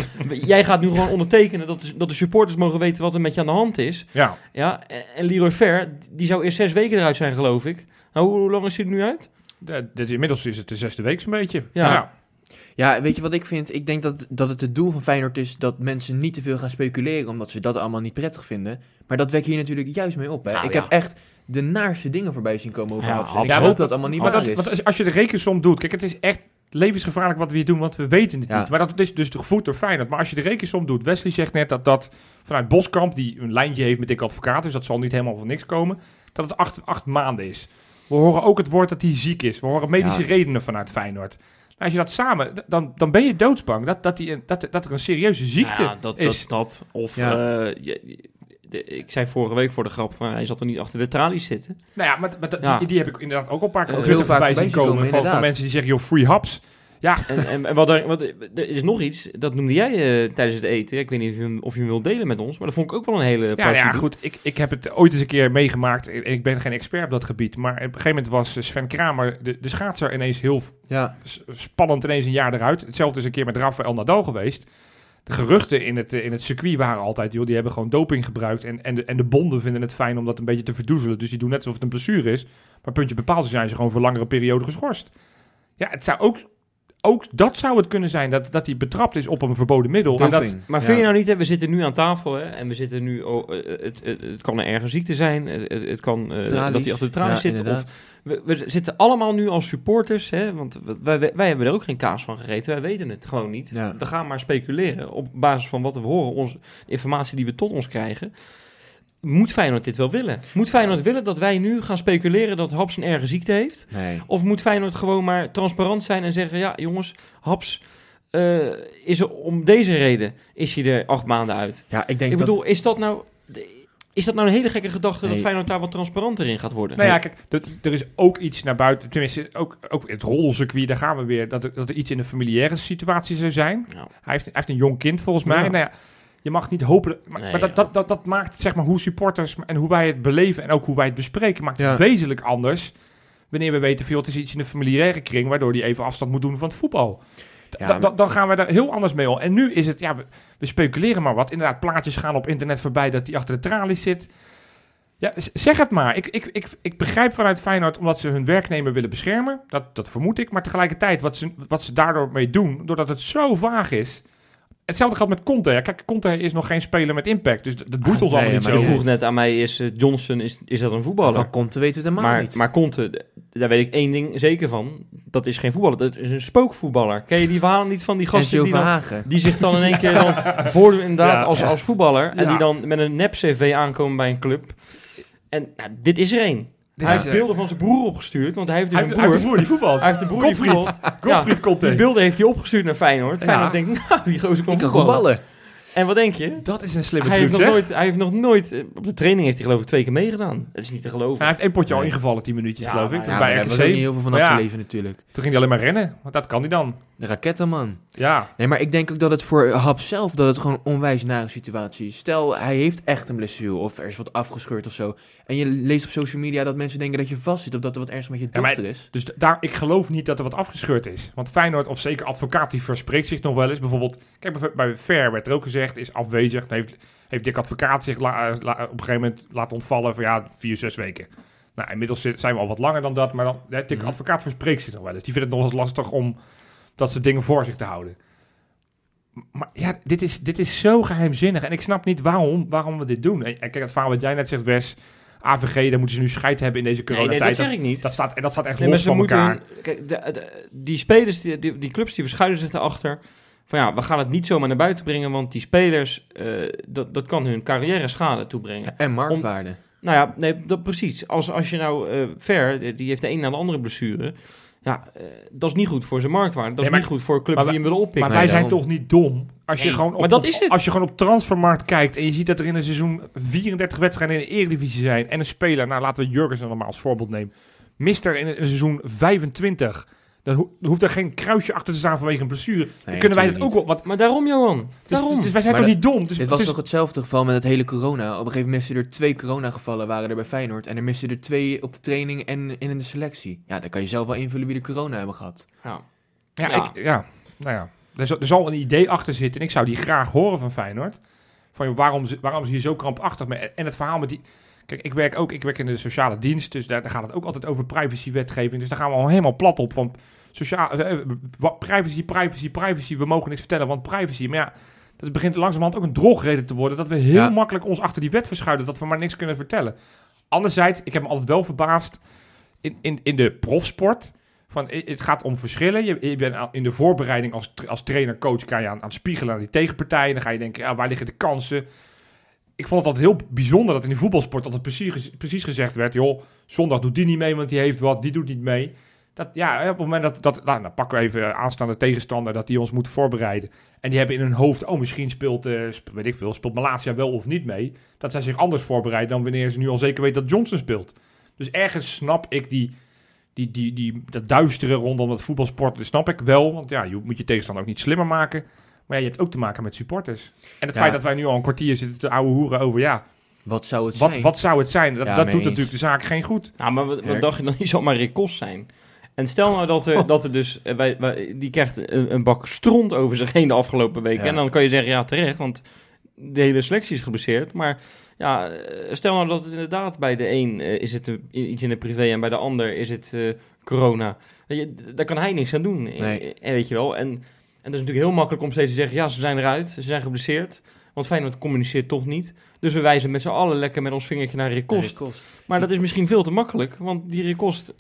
jij gaat nu gewoon ondertekenen dat de, dat de supporters mogen weten wat er met je aan de hand is. Ja, Ja, en, en Leroy Fer, die zou eerst zes weken eruit zijn geloof ik. Nou, hoe, hoe lang is hij er nu uit? de, de- inmiddels is het de zesde week zo'n beetje. Ja. Ja. Ja, weet je wat ik vind? Ik denk dat, dat het het doel van Feyenoord is dat mensen niet te veel gaan speculeren, omdat ze dat allemaal niet prettig vinden. Maar dat wekt hier natuurlijk juist mee op. Hè? Nou, ik ja. heb echt de naarste dingen voorbij zien komen over Ja, Haps. Ik ja, hoop dat allemaal niet Maar waar dat, is. want als, je de rekensom doet, kijk, het is echt levensgevaarlijk wat we hier doen, want we weten het Ja. niet. Maar dat is dus gevoed door Feyenoord. Maar als je de rekensom doet, Wesley zegt net dat dat vanuit Boskamp, die een lijntje heeft met Dick Advocaat, dus dat zal niet helemaal van niks komen, dat het acht, acht maanden is. We horen ook het woord dat hij ziek is. We horen medische redenen vanuit Feyenoord. Nou, als je dat samen, dan, dan ben je doodsbang dat, dat, die, dat, dat er een serieuze ziekte Ja, dat, is. dat, dat. Of Ja. eh, je- de- ik zei vorige week voor de grap van hij zat er niet achter de tralies zitten. Nou ja, maar, maar dat- Ja. die, die heb ik inderdaad ook al een paar keer op heel vaak voorbij zien komen. komen, van, van mensen die zeggen, joh, free haps. Ja, En, en, en wat er, wat, er is nog iets, dat noemde jij eh, tijdens het eten. Ik weet niet of je, hem- of je hem wilt delen met ons, maar dat vond ik ook wel een hele Ja, ja, goed. Ik, ik heb het ooit eens een keer meegemaakt. Ik, ik ben geen expert op dat gebied. Maar op een gegeven moment was Sven Kramer, de, de schaatser, ineens heel Ja, spannend ineens een jaar eruit. Hetzelfde is een keer met Rafael Nadal geweest. De geruchten in het, in het circuit waren altijd, joh, die hebben gewoon doping gebruikt. En, en, de, en de bonden vinden het fijn om dat een beetje te verdoezelen. Dus die doen net alsof het een blessure is. Maar puntje bepaald zijn ze gewoon voor langere periode geschorst. Ja, het zou ook, ook dat zou het kunnen zijn, dat, dat hij betrapt is op een verboden middel. En dat. Maar Ja. vind je nou niet, hè, we zitten nu aan tafel hè, en we zitten nu, oh, eh, het, het, het kan een erge ziekte zijn, het, kan eh, dat hij achter de tralies Ja, zit. Of, we, we zitten allemaal nu als supporters, hè, want wij, wij, wij hebben er ook geen kaas van gegeten, wij weten het gewoon niet. Ja. We gaan maar speculeren op basis van wat we horen, onze de informatie die we tot ons krijgen. Moet Feyenoord dit wel willen? Moet Feyenoord willen dat wij nu gaan speculeren dat Haps een erge ziekte heeft? Nee. Of moet Feyenoord gewoon maar transparant zijn en zeggen... ja, jongens, Haps eh, is er om deze reden is hij er acht maanden uit. Ja, ik denk Ik dat... bedoel, is dat nou... Is dat nou een hele gekke gedachte dat. Feyenoord daar wat transparanter in gaat worden? Nou ja, kijk, er is ook iets naar buiten. Tenminste, ook, ook het rollercircuit, daar gaan we weer. Dat er, dat er iets in de familiaire situatie zou zijn. Nou, Hij heeft, hij heeft een jong kind volgens mij. Ja. Nou ja, je mag niet hopen. Maar, Nee, maar dat, ja. dat, dat, dat maakt zeg maar hoe supporters en hoe wij het beleven en ook hoe wij het bespreken, maakt het Ja. wezenlijk anders. Wanneer we weten, veel het is iets in de familiaire kring, waardoor die even afstand moet doen van het voetbal. Ja, dan gaan we daar heel anders mee om. En nu is het, ja, we, we speculeren maar wat. Inderdaad, plaatjes gaan op internet voorbij dat hij achter de tralies zit. Ja, zeg het maar. Ik, ik, ik, ik begrijp vanuit Feyenoord omdat ze hun werknemer willen beschermen. Dat, dat vermoed ik. Maar tegelijkertijd, wat ze, wat ze daardoor mee doen, doordat het zo vaag is. Hetzelfde geldt met Conte. Ja, Kijk, Conte is nog geen speler met impact. Dus dat, boeit Ah, ons nee, allemaal niet maar je zo. die vroeg net aan mij, is eh, Johnson, is, is dat een voetballer? Van Conte weten we het helemaal maar, niet. maar Conte, daar weet ik één ding zeker van. Dat is geen voetballer, dat is een spookvoetballer. Ken je die verhalen niet van die en gasten die, dan, die zich dan in één keer dan voordoen inderdaad Ja, als, ja. als voetballer. En Ja. die dan met een nep-cv aankomen bij een club. En ja, dit is er één. Hij heeft beelden van zijn broer opgestuurd, want hij heeft dus Hij heeft, een hij broer. heeft een broer die voetbalt. Hij heeft een broer die Godfried. voetbalt. Godfried Conte. Die beelden heeft hij opgestuurd naar Feyenoord. Ja. Feyenoord denkt, nou, die gozer kan Ik kan voetballen. En wat denk je? Dat is een slimme Hij truc, heeft, nog zeg. nooit, hij heeft nog nooit... eh, Op de training heeft hij geloof ik twee keer meegedaan. Dat is niet te geloven. Hij heeft één potje al ingevallen, 10 minuutjes Ja, geloof ik. Ja, maar bij daar was RKC. ook niet heel veel van af te ja. leven natuurlijk. Toen ging hij alleen maar rennen. Want dat kan hij dan. De rakettenman. Ja. Nee, maar ik denk ook dat het voor Hap zelf dat het gewoon een onwijs nare situatie is. Stel, hij heeft echt een blessure of er is wat afgescheurd of zo. En je leest op social media dat mensen denken dat je vast zit of dat er wat ergens met je Ja, maar- dochter is. Dus daar, ik geloof niet dat er wat afgescheurd is. Want Feyenoord, of zeker advocaat, die verspreekt zich nog wel eens. Bijvoorbeeld, kijk, bij- bij Ver werd er ook gezegd, is afwezig. Dan heeft, heeft Dick Advocaat zich la- la- op een gegeven moment laten ontvallen van ja, vier, zes weken. Nou, inmiddels zijn we al wat langer dan dat. Maar dan, hè, Dick Mhm. Advocaat verspreekt zich nog wel eens. Die vindt het nog eens lastig om dat soort dingen voor zich te houden. Maar ja, dit is, dit is zo geheimzinnig. En ik snap niet waarom, waarom we dit doen. En, en kijk, het verhaal wat jij net zegt, Wes. AVG, daar moeten ze nu scheid hebben in deze nee, nee, coronatijd. dat zeg ik niet. Dat staat, en dat staat echt Nee, los van moeten... elkaar. Kijk, de, de- die spelers, die, die, die clubs, die verschuilen zich erachter. Van ja, we gaan het niet zomaar naar buiten brengen, want die spelers, eh, dat, dat kan hun carrière schade toebrengen. En marktwaarde. Nou ja, nee, dat precies. Als, als je nou eh ver, die- die heeft de een na de andere blessure. Ja, eh, dat is niet goed voor zijn marktwaarde. Dat Nee, is maar- niet goed voor clubs die hem willen oppikken. Maar wij zijn daarom. toch niet dom? Als, je Nee, gewoon op, maar dat op- is het. als je gewoon op transfermarkt kijkt en je ziet dat er in een seizoen 34 wedstrijden in de Eredivisie zijn en een speler, nou laten we Jurgensen dan maar als voorbeeld nemen, mist er in een seizoen 25, dan ho- hoeft er geen kruisje achter te staan vanwege een blessure. dan Nee, kunnen wij dat ook wel. Wat, Maar daarom, Johan. dus, Daarom. dus wij zijn Maar toch dat- niet dom? Dus, Dit was dus- toch hetzelfde geval met het hele corona. Op een gegeven moment misten er twee coronagevallen waren er bij Feyenoord. En er misten er twee op de training en in de selectie. Ja, dan kan je zelf wel invullen wie de corona hebben gehad. ja. ja, ja. Ik, ja, nou ja. Er, zal- er zal een idee achter zitten en ik zou die graag horen van Feyenoord. Van waarom, waarom ze hier zo krampachtig mee. En het verhaal met die. Kijk, ik werk ook ik werk in de sociale dienst, dus daar, daar gaat het ook altijd over privacywetgeving. Dus daar gaan we al helemaal plat op van sociaal, eh, eh, privacy, privacy, privacy. We mogen niks vertellen, want privacy. Maar ja, dat begint langzamerhand ook een drogreden te worden. Dat we heel Ja. makkelijk ons achter die wet verschuilen, dat we maar niks kunnen vertellen. Anderzijds, ik heb me altijd wel verbaasd in, in, in de profsport. Van, het gaat om verschillen. Je, je bent in de voorbereiding als, als trainer, coach, kan je aan, aan het spiegelen aan die tegenpartijen. Dan ga je denken, ja, waar liggen de kansen? Ik vond het altijd heel bijzonder dat in de voetbalsport altijd precies, precies gezegd werd... joh, zondag doet die niet mee, want die heeft wat, die doet niet mee. Dat, ja, op het moment dat... dat nou, dan pakken we even aanstaande tegenstander... dat die ons moet voorbereiden. En die hebben in hun hoofd... oh, misschien speelt, eh, sp- weet ik veel, speelt Malasia wel of niet mee. Dat zij zich anders voorbereiden... dan wanneer ze nu al zeker weten dat Johnson speelt. Dus ergens snap ik die, die, die, die, dat duistere rondom dat voetbalsport... dat snap ik wel. Want ja, je moet je tegenstander ook niet slimmer maken... Maar ja, je hebt ook te maken met supporters. En het Ja. feit dat wij nu al een kwartier zitten te ouwe hoeren over... ja, Wat zou het wat, zijn? wat zou het zijn? Dat, Ja, dat doet eens. natuurlijk de zaak geen goed. Nou, maar wat, dacht je dan niet zal maar Rick Kos zijn? En stel nou dat er, dat er dus, eh, wij, wij, die krijgt een, een bak stront over zich heen de afgelopen weken. Ja. En dan kan je zeggen, ja terecht, want de hele selectie is geblesseerd. Maar ja, eh, stel nou dat het inderdaad bij de een eh, is het iets in de privé en bij de ander is het eh, corona. Daar kan hij niks aan doen, Nee. eh, weet je wel. En, en dat is natuurlijk heel makkelijk om steeds te zeggen, ja ze zijn eruit, ze zijn geblesseerd. Want Feyenoord communiceert toch niet. Dus we wijzen met z'n allen lekker met ons vingertje naar Rick Kost. Nee, kost. Maar dat is misschien veel te makkelijk, want die Rick Kost...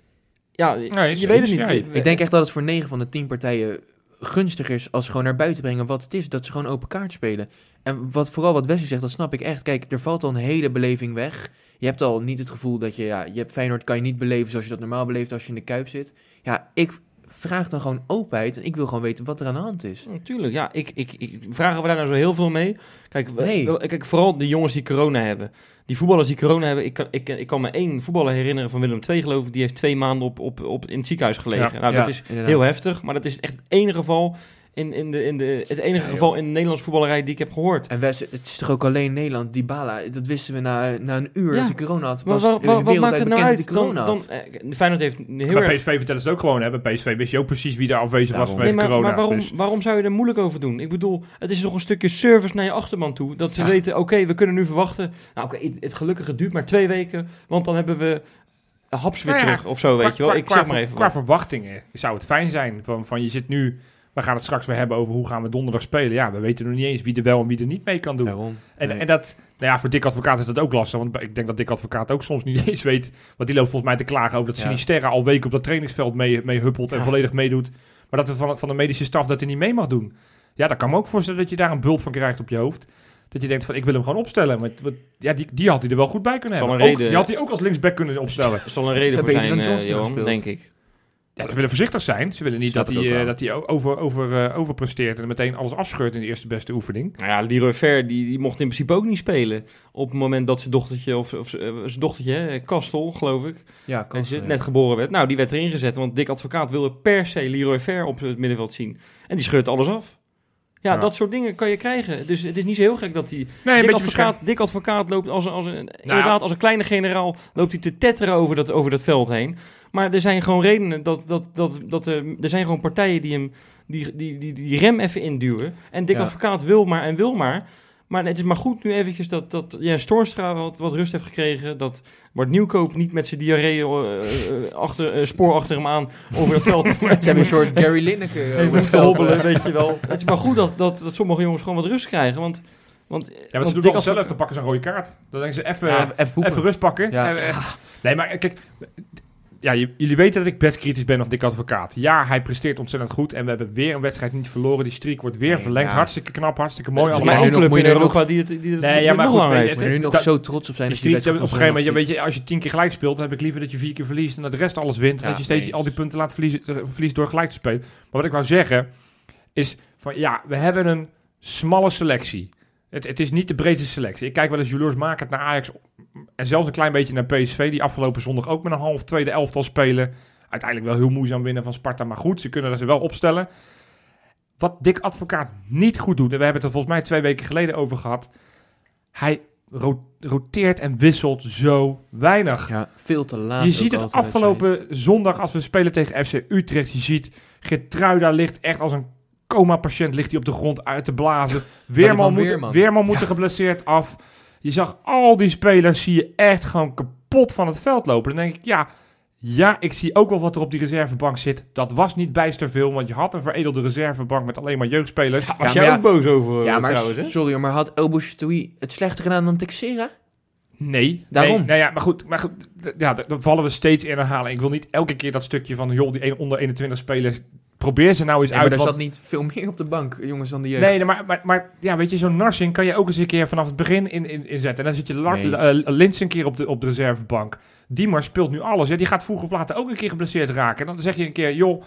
Ja, Nee, je weet het niet. ja. Ik denk echt dat het voor 9 van de 10 partijen gunstiger is als ze gewoon naar buiten brengen wat het is. Dat ze gewoon open kaart spelen. En wat, vooral wat Wesley zegt, dat snap ik echt. Kijk, er valt al een hele beleving weg. Je hebt al niet het gevoel dat je, ja, je hebt Feyenoord kan je niet beleven zoals je dat normaal beleeft als je in de Kuip zit. Ja, ik vraag dan gewoon openheid en ik wil gewoon weten wat er aan de hand is. Natuurlijk, ja. Ik, ik, ik, vragen we daar nou zo heel veel mee? Kijk, Nee. kijk, vooral de jongens die corona hebben. Die voetballers die corona hebben. Ik kan, ik, ik kan me één voetballer herinneren van Willem II, geloof ik. Die heeft twee maanden op, op, op, in het ziekenhuis gelegen. Ja. Nou, Ja, dat is inderdaad. heel heftig. Maar dat is echt het enige geval in, in de, in de, het enige Ja, geval in de Nederlandse voetballerij die ik heb gehoord. En Wes, het is toch ook alleen Nederland, Dybala, dat wisten we na, na een uur Ja. dat hij corona had. Maar Was wa- het wa- wat maakt wereldwijd het nou bekend uit? dat hij corona Dan, had. dan, eh, Feyenoord heeft heel Bij erg PSV vertellen ze het ook gewoon. Hè? Bij PSV wist je ook precies wie daar afwezig was Daarom. Nee, vanwege maar, corona. maar waarom, Dus- waarom zou je er moeilijk over doen? Ik bedoel, het is toch een stukje service naar je achterban toe. Dat ze Ja. weten, oké, we kunnen nu verwachten. Nou, oké, het, het gelukkige duurt maar twee weken. Want dan hebben we haps weer Nou ja, terug of zo, weet je wel. Qua- Ik qua- zeg maar even Qua wat. verwachtingen zou het fijn zijn. Van, van je zit nu... We gaan het straks weer hebben over hoe gaan we donderdag spelen. Ja, we weten nog niet eens wie er wel en wie er niet mee kan doen. Daarom. En, Nee. en dat, nou ja, voor Dick Advocaat is dat ook lastig. Want ik denk dat Dick Advocaat ook soms niet eens weet. Want die loopt volgens mij te klagen over dat Ja. Sinisterra al weken op dat trainingsveld mee, mee huppelt en Ja. volledig meedoet. Maar dat we van, van de medische staf dat hij niet mee mag doen. Ja, dan kan me ook voorstellen dat je daar een bult van krijgt op je hoofd. Dat je denkt van, ik wil hem gewoon opstellen. Maar wat, ja, die, die had hij er wel goed bij kunnen hebben. een Ook- reden- die had hij ook als linksback kunnen opstellen. Er zal een reden voor beter zijn, Johan, gespeeld. denk ik. Ja, ze willen voorzichtig zijn. Ze willen niet Snap dat hij, eh, dat hij over, over, eh, overpresteert en meteen alles afscheurt in de eerste beste oefening. Nou ja, Leroy Ver, die, die mocht in principe ook niet spelen. Op het moment dat zijn dochtertje, of, of eh, zijn dochtertje, hè, Kastel, geloof ik, Ja, ja. net geboren werd. Nou, die werd erin gezet, want Dick Advocaat wilde per se Leroy Ver op het middenveld zien. En die scheurt alles af. Ja, Ja. dat soort dingen kan je krijgen. Dus het is niet zo heel gek dat hij... Nee, een Dick beetje Nou. advocaat, Dick advocaat loopt als een, als een, inderdaad als een kleine generaal loopt hij te tetteren over dat, over dat veld heen. Maar er zijn gewoon redenen dat, dat, dat, dat er, er zijn gewoon partijen die hem die, die, die, die rem even induwen. En Dick Ja. advocaat wil maar en wil maar. Maar het is maar goed nu eventjes dat, dat ja, Stoorstra wat, wat rust heeft gekregen. Dat Bart Nieuwkoop niet met zijn diarree eh, eh, achter, eh, spoor achter hem aan over het veld. Ze hebben een soort Gary Lineker over Even het te veld. hobbelen, weet je wel. Het is maar goed dat, dat, dat sommige jongens gewoon wat rust krijgen. Want, want, Ja, maar want ze doen Dick het zelf, dan pakken ze een rode kaart. Dan denken ze even, Ja, even, even rust pakken. Ja. Nee, maar kijk, ja, jullie weten dat ik best kritisch ben op Dick Advocaat. Ja, hij presteert ontzettend goed en we hebben weer een wedstrijd niet verloren. Die streak wordt weer Nee, verlengd. ja. Hartstikke knap, hartstikke mooi Er één Moet je club in nog- Europa die het, die het, Nee, ja, het maar goed, weet je nu nog zo trots op zijn Die streak, op een gegeven moment, weet je, als je tien keer gelijk speelt, dan heb ik liever dat je vier keer verliest en dat de rest alles wint. en Ja, dat je steeds nee. al die punten laat verliezen, verliest door gelijk te spelen. Maar wat ik wou zeggen, is van ja, we hebben een smalle selectie. Het, het is niet de breedste selectie. Ik kijk wel eens juniors maken naar Ajax en zelfs een klein beetje naar PSV, die afgelopen zondag ook met een half tweede elftal spelen. Uiteindelijk wel heel moeizaam winnen van Sparta, maar goed, ze kunnen er ze wel opstellen. Wat Dick Advocaat niet goed doet, en we hebben het er volgens mij twee weken geleden over gehad. Hij ro- roteert en wisselt zo weinig. Ja, veel te laat. je ziet het afgelopen zondag als we spelen tegen FC Utrecht. Je ziet Gertruida ligt echt als een coma-patiënt ligt hij op de grond uit te blazen. Weerman, moet, Weerman. Weerman moet er geblesseerd af. Je zag al die spelers, zie je echt gewoon kapot van het veld lopen. Dan denk ik, ja, ja, ik zie ook wel wat er op die reservebank zit. Dat was niet bijster veel, want je had een veredelde reservebank met alleen maar jeugdspelers. Was Ja, jij maar ook boos over Ja, maar trouwens, hè? sorry, hoor, maar had El Bouchatoui het slechter gedaan dan Texera? Nee, Daarom. Nee, nou ja, maar goed, maar goed ja, dan vallen we steeds in herhalen. Ik wil niet elke keer dat stukje van, joh, die onder 21 spelers, probeer ze nou eens maar uit. er want- zat niet veel meer op de bank, jongens, dan de jeugd. Nee, nee, maar, maar, maar ja, weet je, zo'n Narsing kan je ook eens een keer vanaf het begin in, in, inzetten. En dan zit je Nee. eh, Lins een keer op de, op de reservebank. Diemar speelt nu alles. Hè. Die gaat vroeg of later ook een keer geblesseerd raken. En dan zeg je een keer, joh,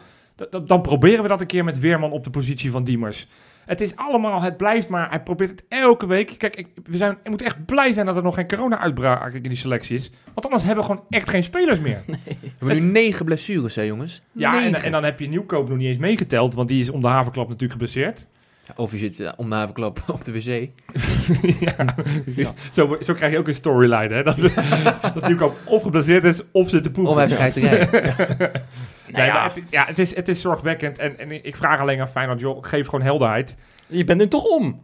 dan proberen we dat een keer met Weerman op de positie van Diemers. Het is allemaal, het blijft maar, hij probeert het elke week. Kijk, ik, we, zijn, we moeten echt blij zijn dat er nog geen corona-uitbraak in die selectie is. Want anders hebben we gewoon echt geen spelers meer. We hebben nu negen blessures, hè, jongens? Ja, en, en dan heb je Nieuwkoop nog niet eens meegeteld, want die is om de havenklap natuurlijk geblesseerd. Of je zit eh, om de havenklap op de wc. ja, dus zo, zo krijg je ook een storyline, hè? Dat, dat Nieuwkoop of geblesseerd is, of zit te poepen. Of hij schijnt te rijden. Nou ja, het, ja, het, is, het is zorgwekkend. En, en ik vraag alleen aan Feyenoord, joh, geef gewoon helderheid. Je bent er toch om.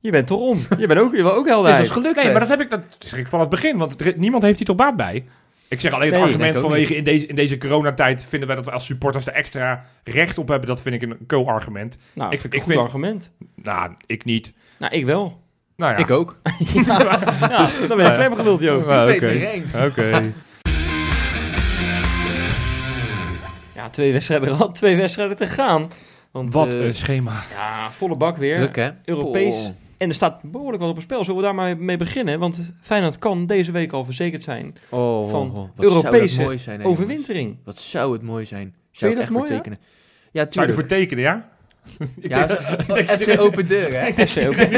Je bent toch om. Je bent ook, je wil ook Het is helderheid. ons gelukt, Nee, maar dat heb ik dat zeg ik van het begin, want er- niemand heeft hier toch baat bij. Ik zeg alleen het Nee, argument vanwege in deze, in deze coronatijd vinden wij dat we als supporters er extra recht op hebben. Dat vind ik een co-argument. Nou, Ik- vind ik het een goed vind- argument. Nou, ik niet. Nou, ik wel. Nou ja. Ik ook. Ja, dan ben je klem geduld, joh. Twee oké. tegen één. Oké. Ja, twee wedstrijden, al- twee wedstrijden te gaan. Want, Wat eh, een schema. Ja, volle bak weer. Druk, hè? Europees. Oh. En er staat behoorlijk wat op het spel. Zullen we daar maar mee beginnen? Want Feyenoord kan deze week al verzekerd zijn. Oh, Van oh, oh. Wat zou Europese dat mooi zijn? Overwintering. Wat zou het mooi zijn. Vind Zou je dat echt voor ja? tekenen. Ja, Zou je tuurlijk. ervoor tekenen, ja? Ja, denk, zo- FC Open Deur, hè? FC Open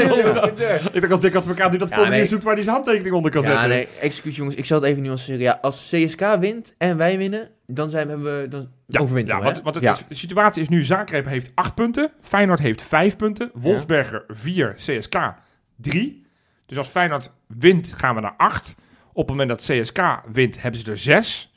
Deur. ik denk als dik advocaat die dat Ja, formulier nee. zoekt waar hij zijn handtekening onder kan Ja, zetten. nee, excuus jongens. Ik zal het even nuanceren. Ja, als CSK wint en wij winnen, dan zijn, hebben we dan Ja, ja, want, Ja. de situatie is nu, Zagreb heeft 8 punten, Feyenoord heeft 5 punten, Wolfsberger 4, CSK 3. Dus als Feyenoord wint, gaan we naar 8. Op het moment dat CSK wint, hebben ze er 6.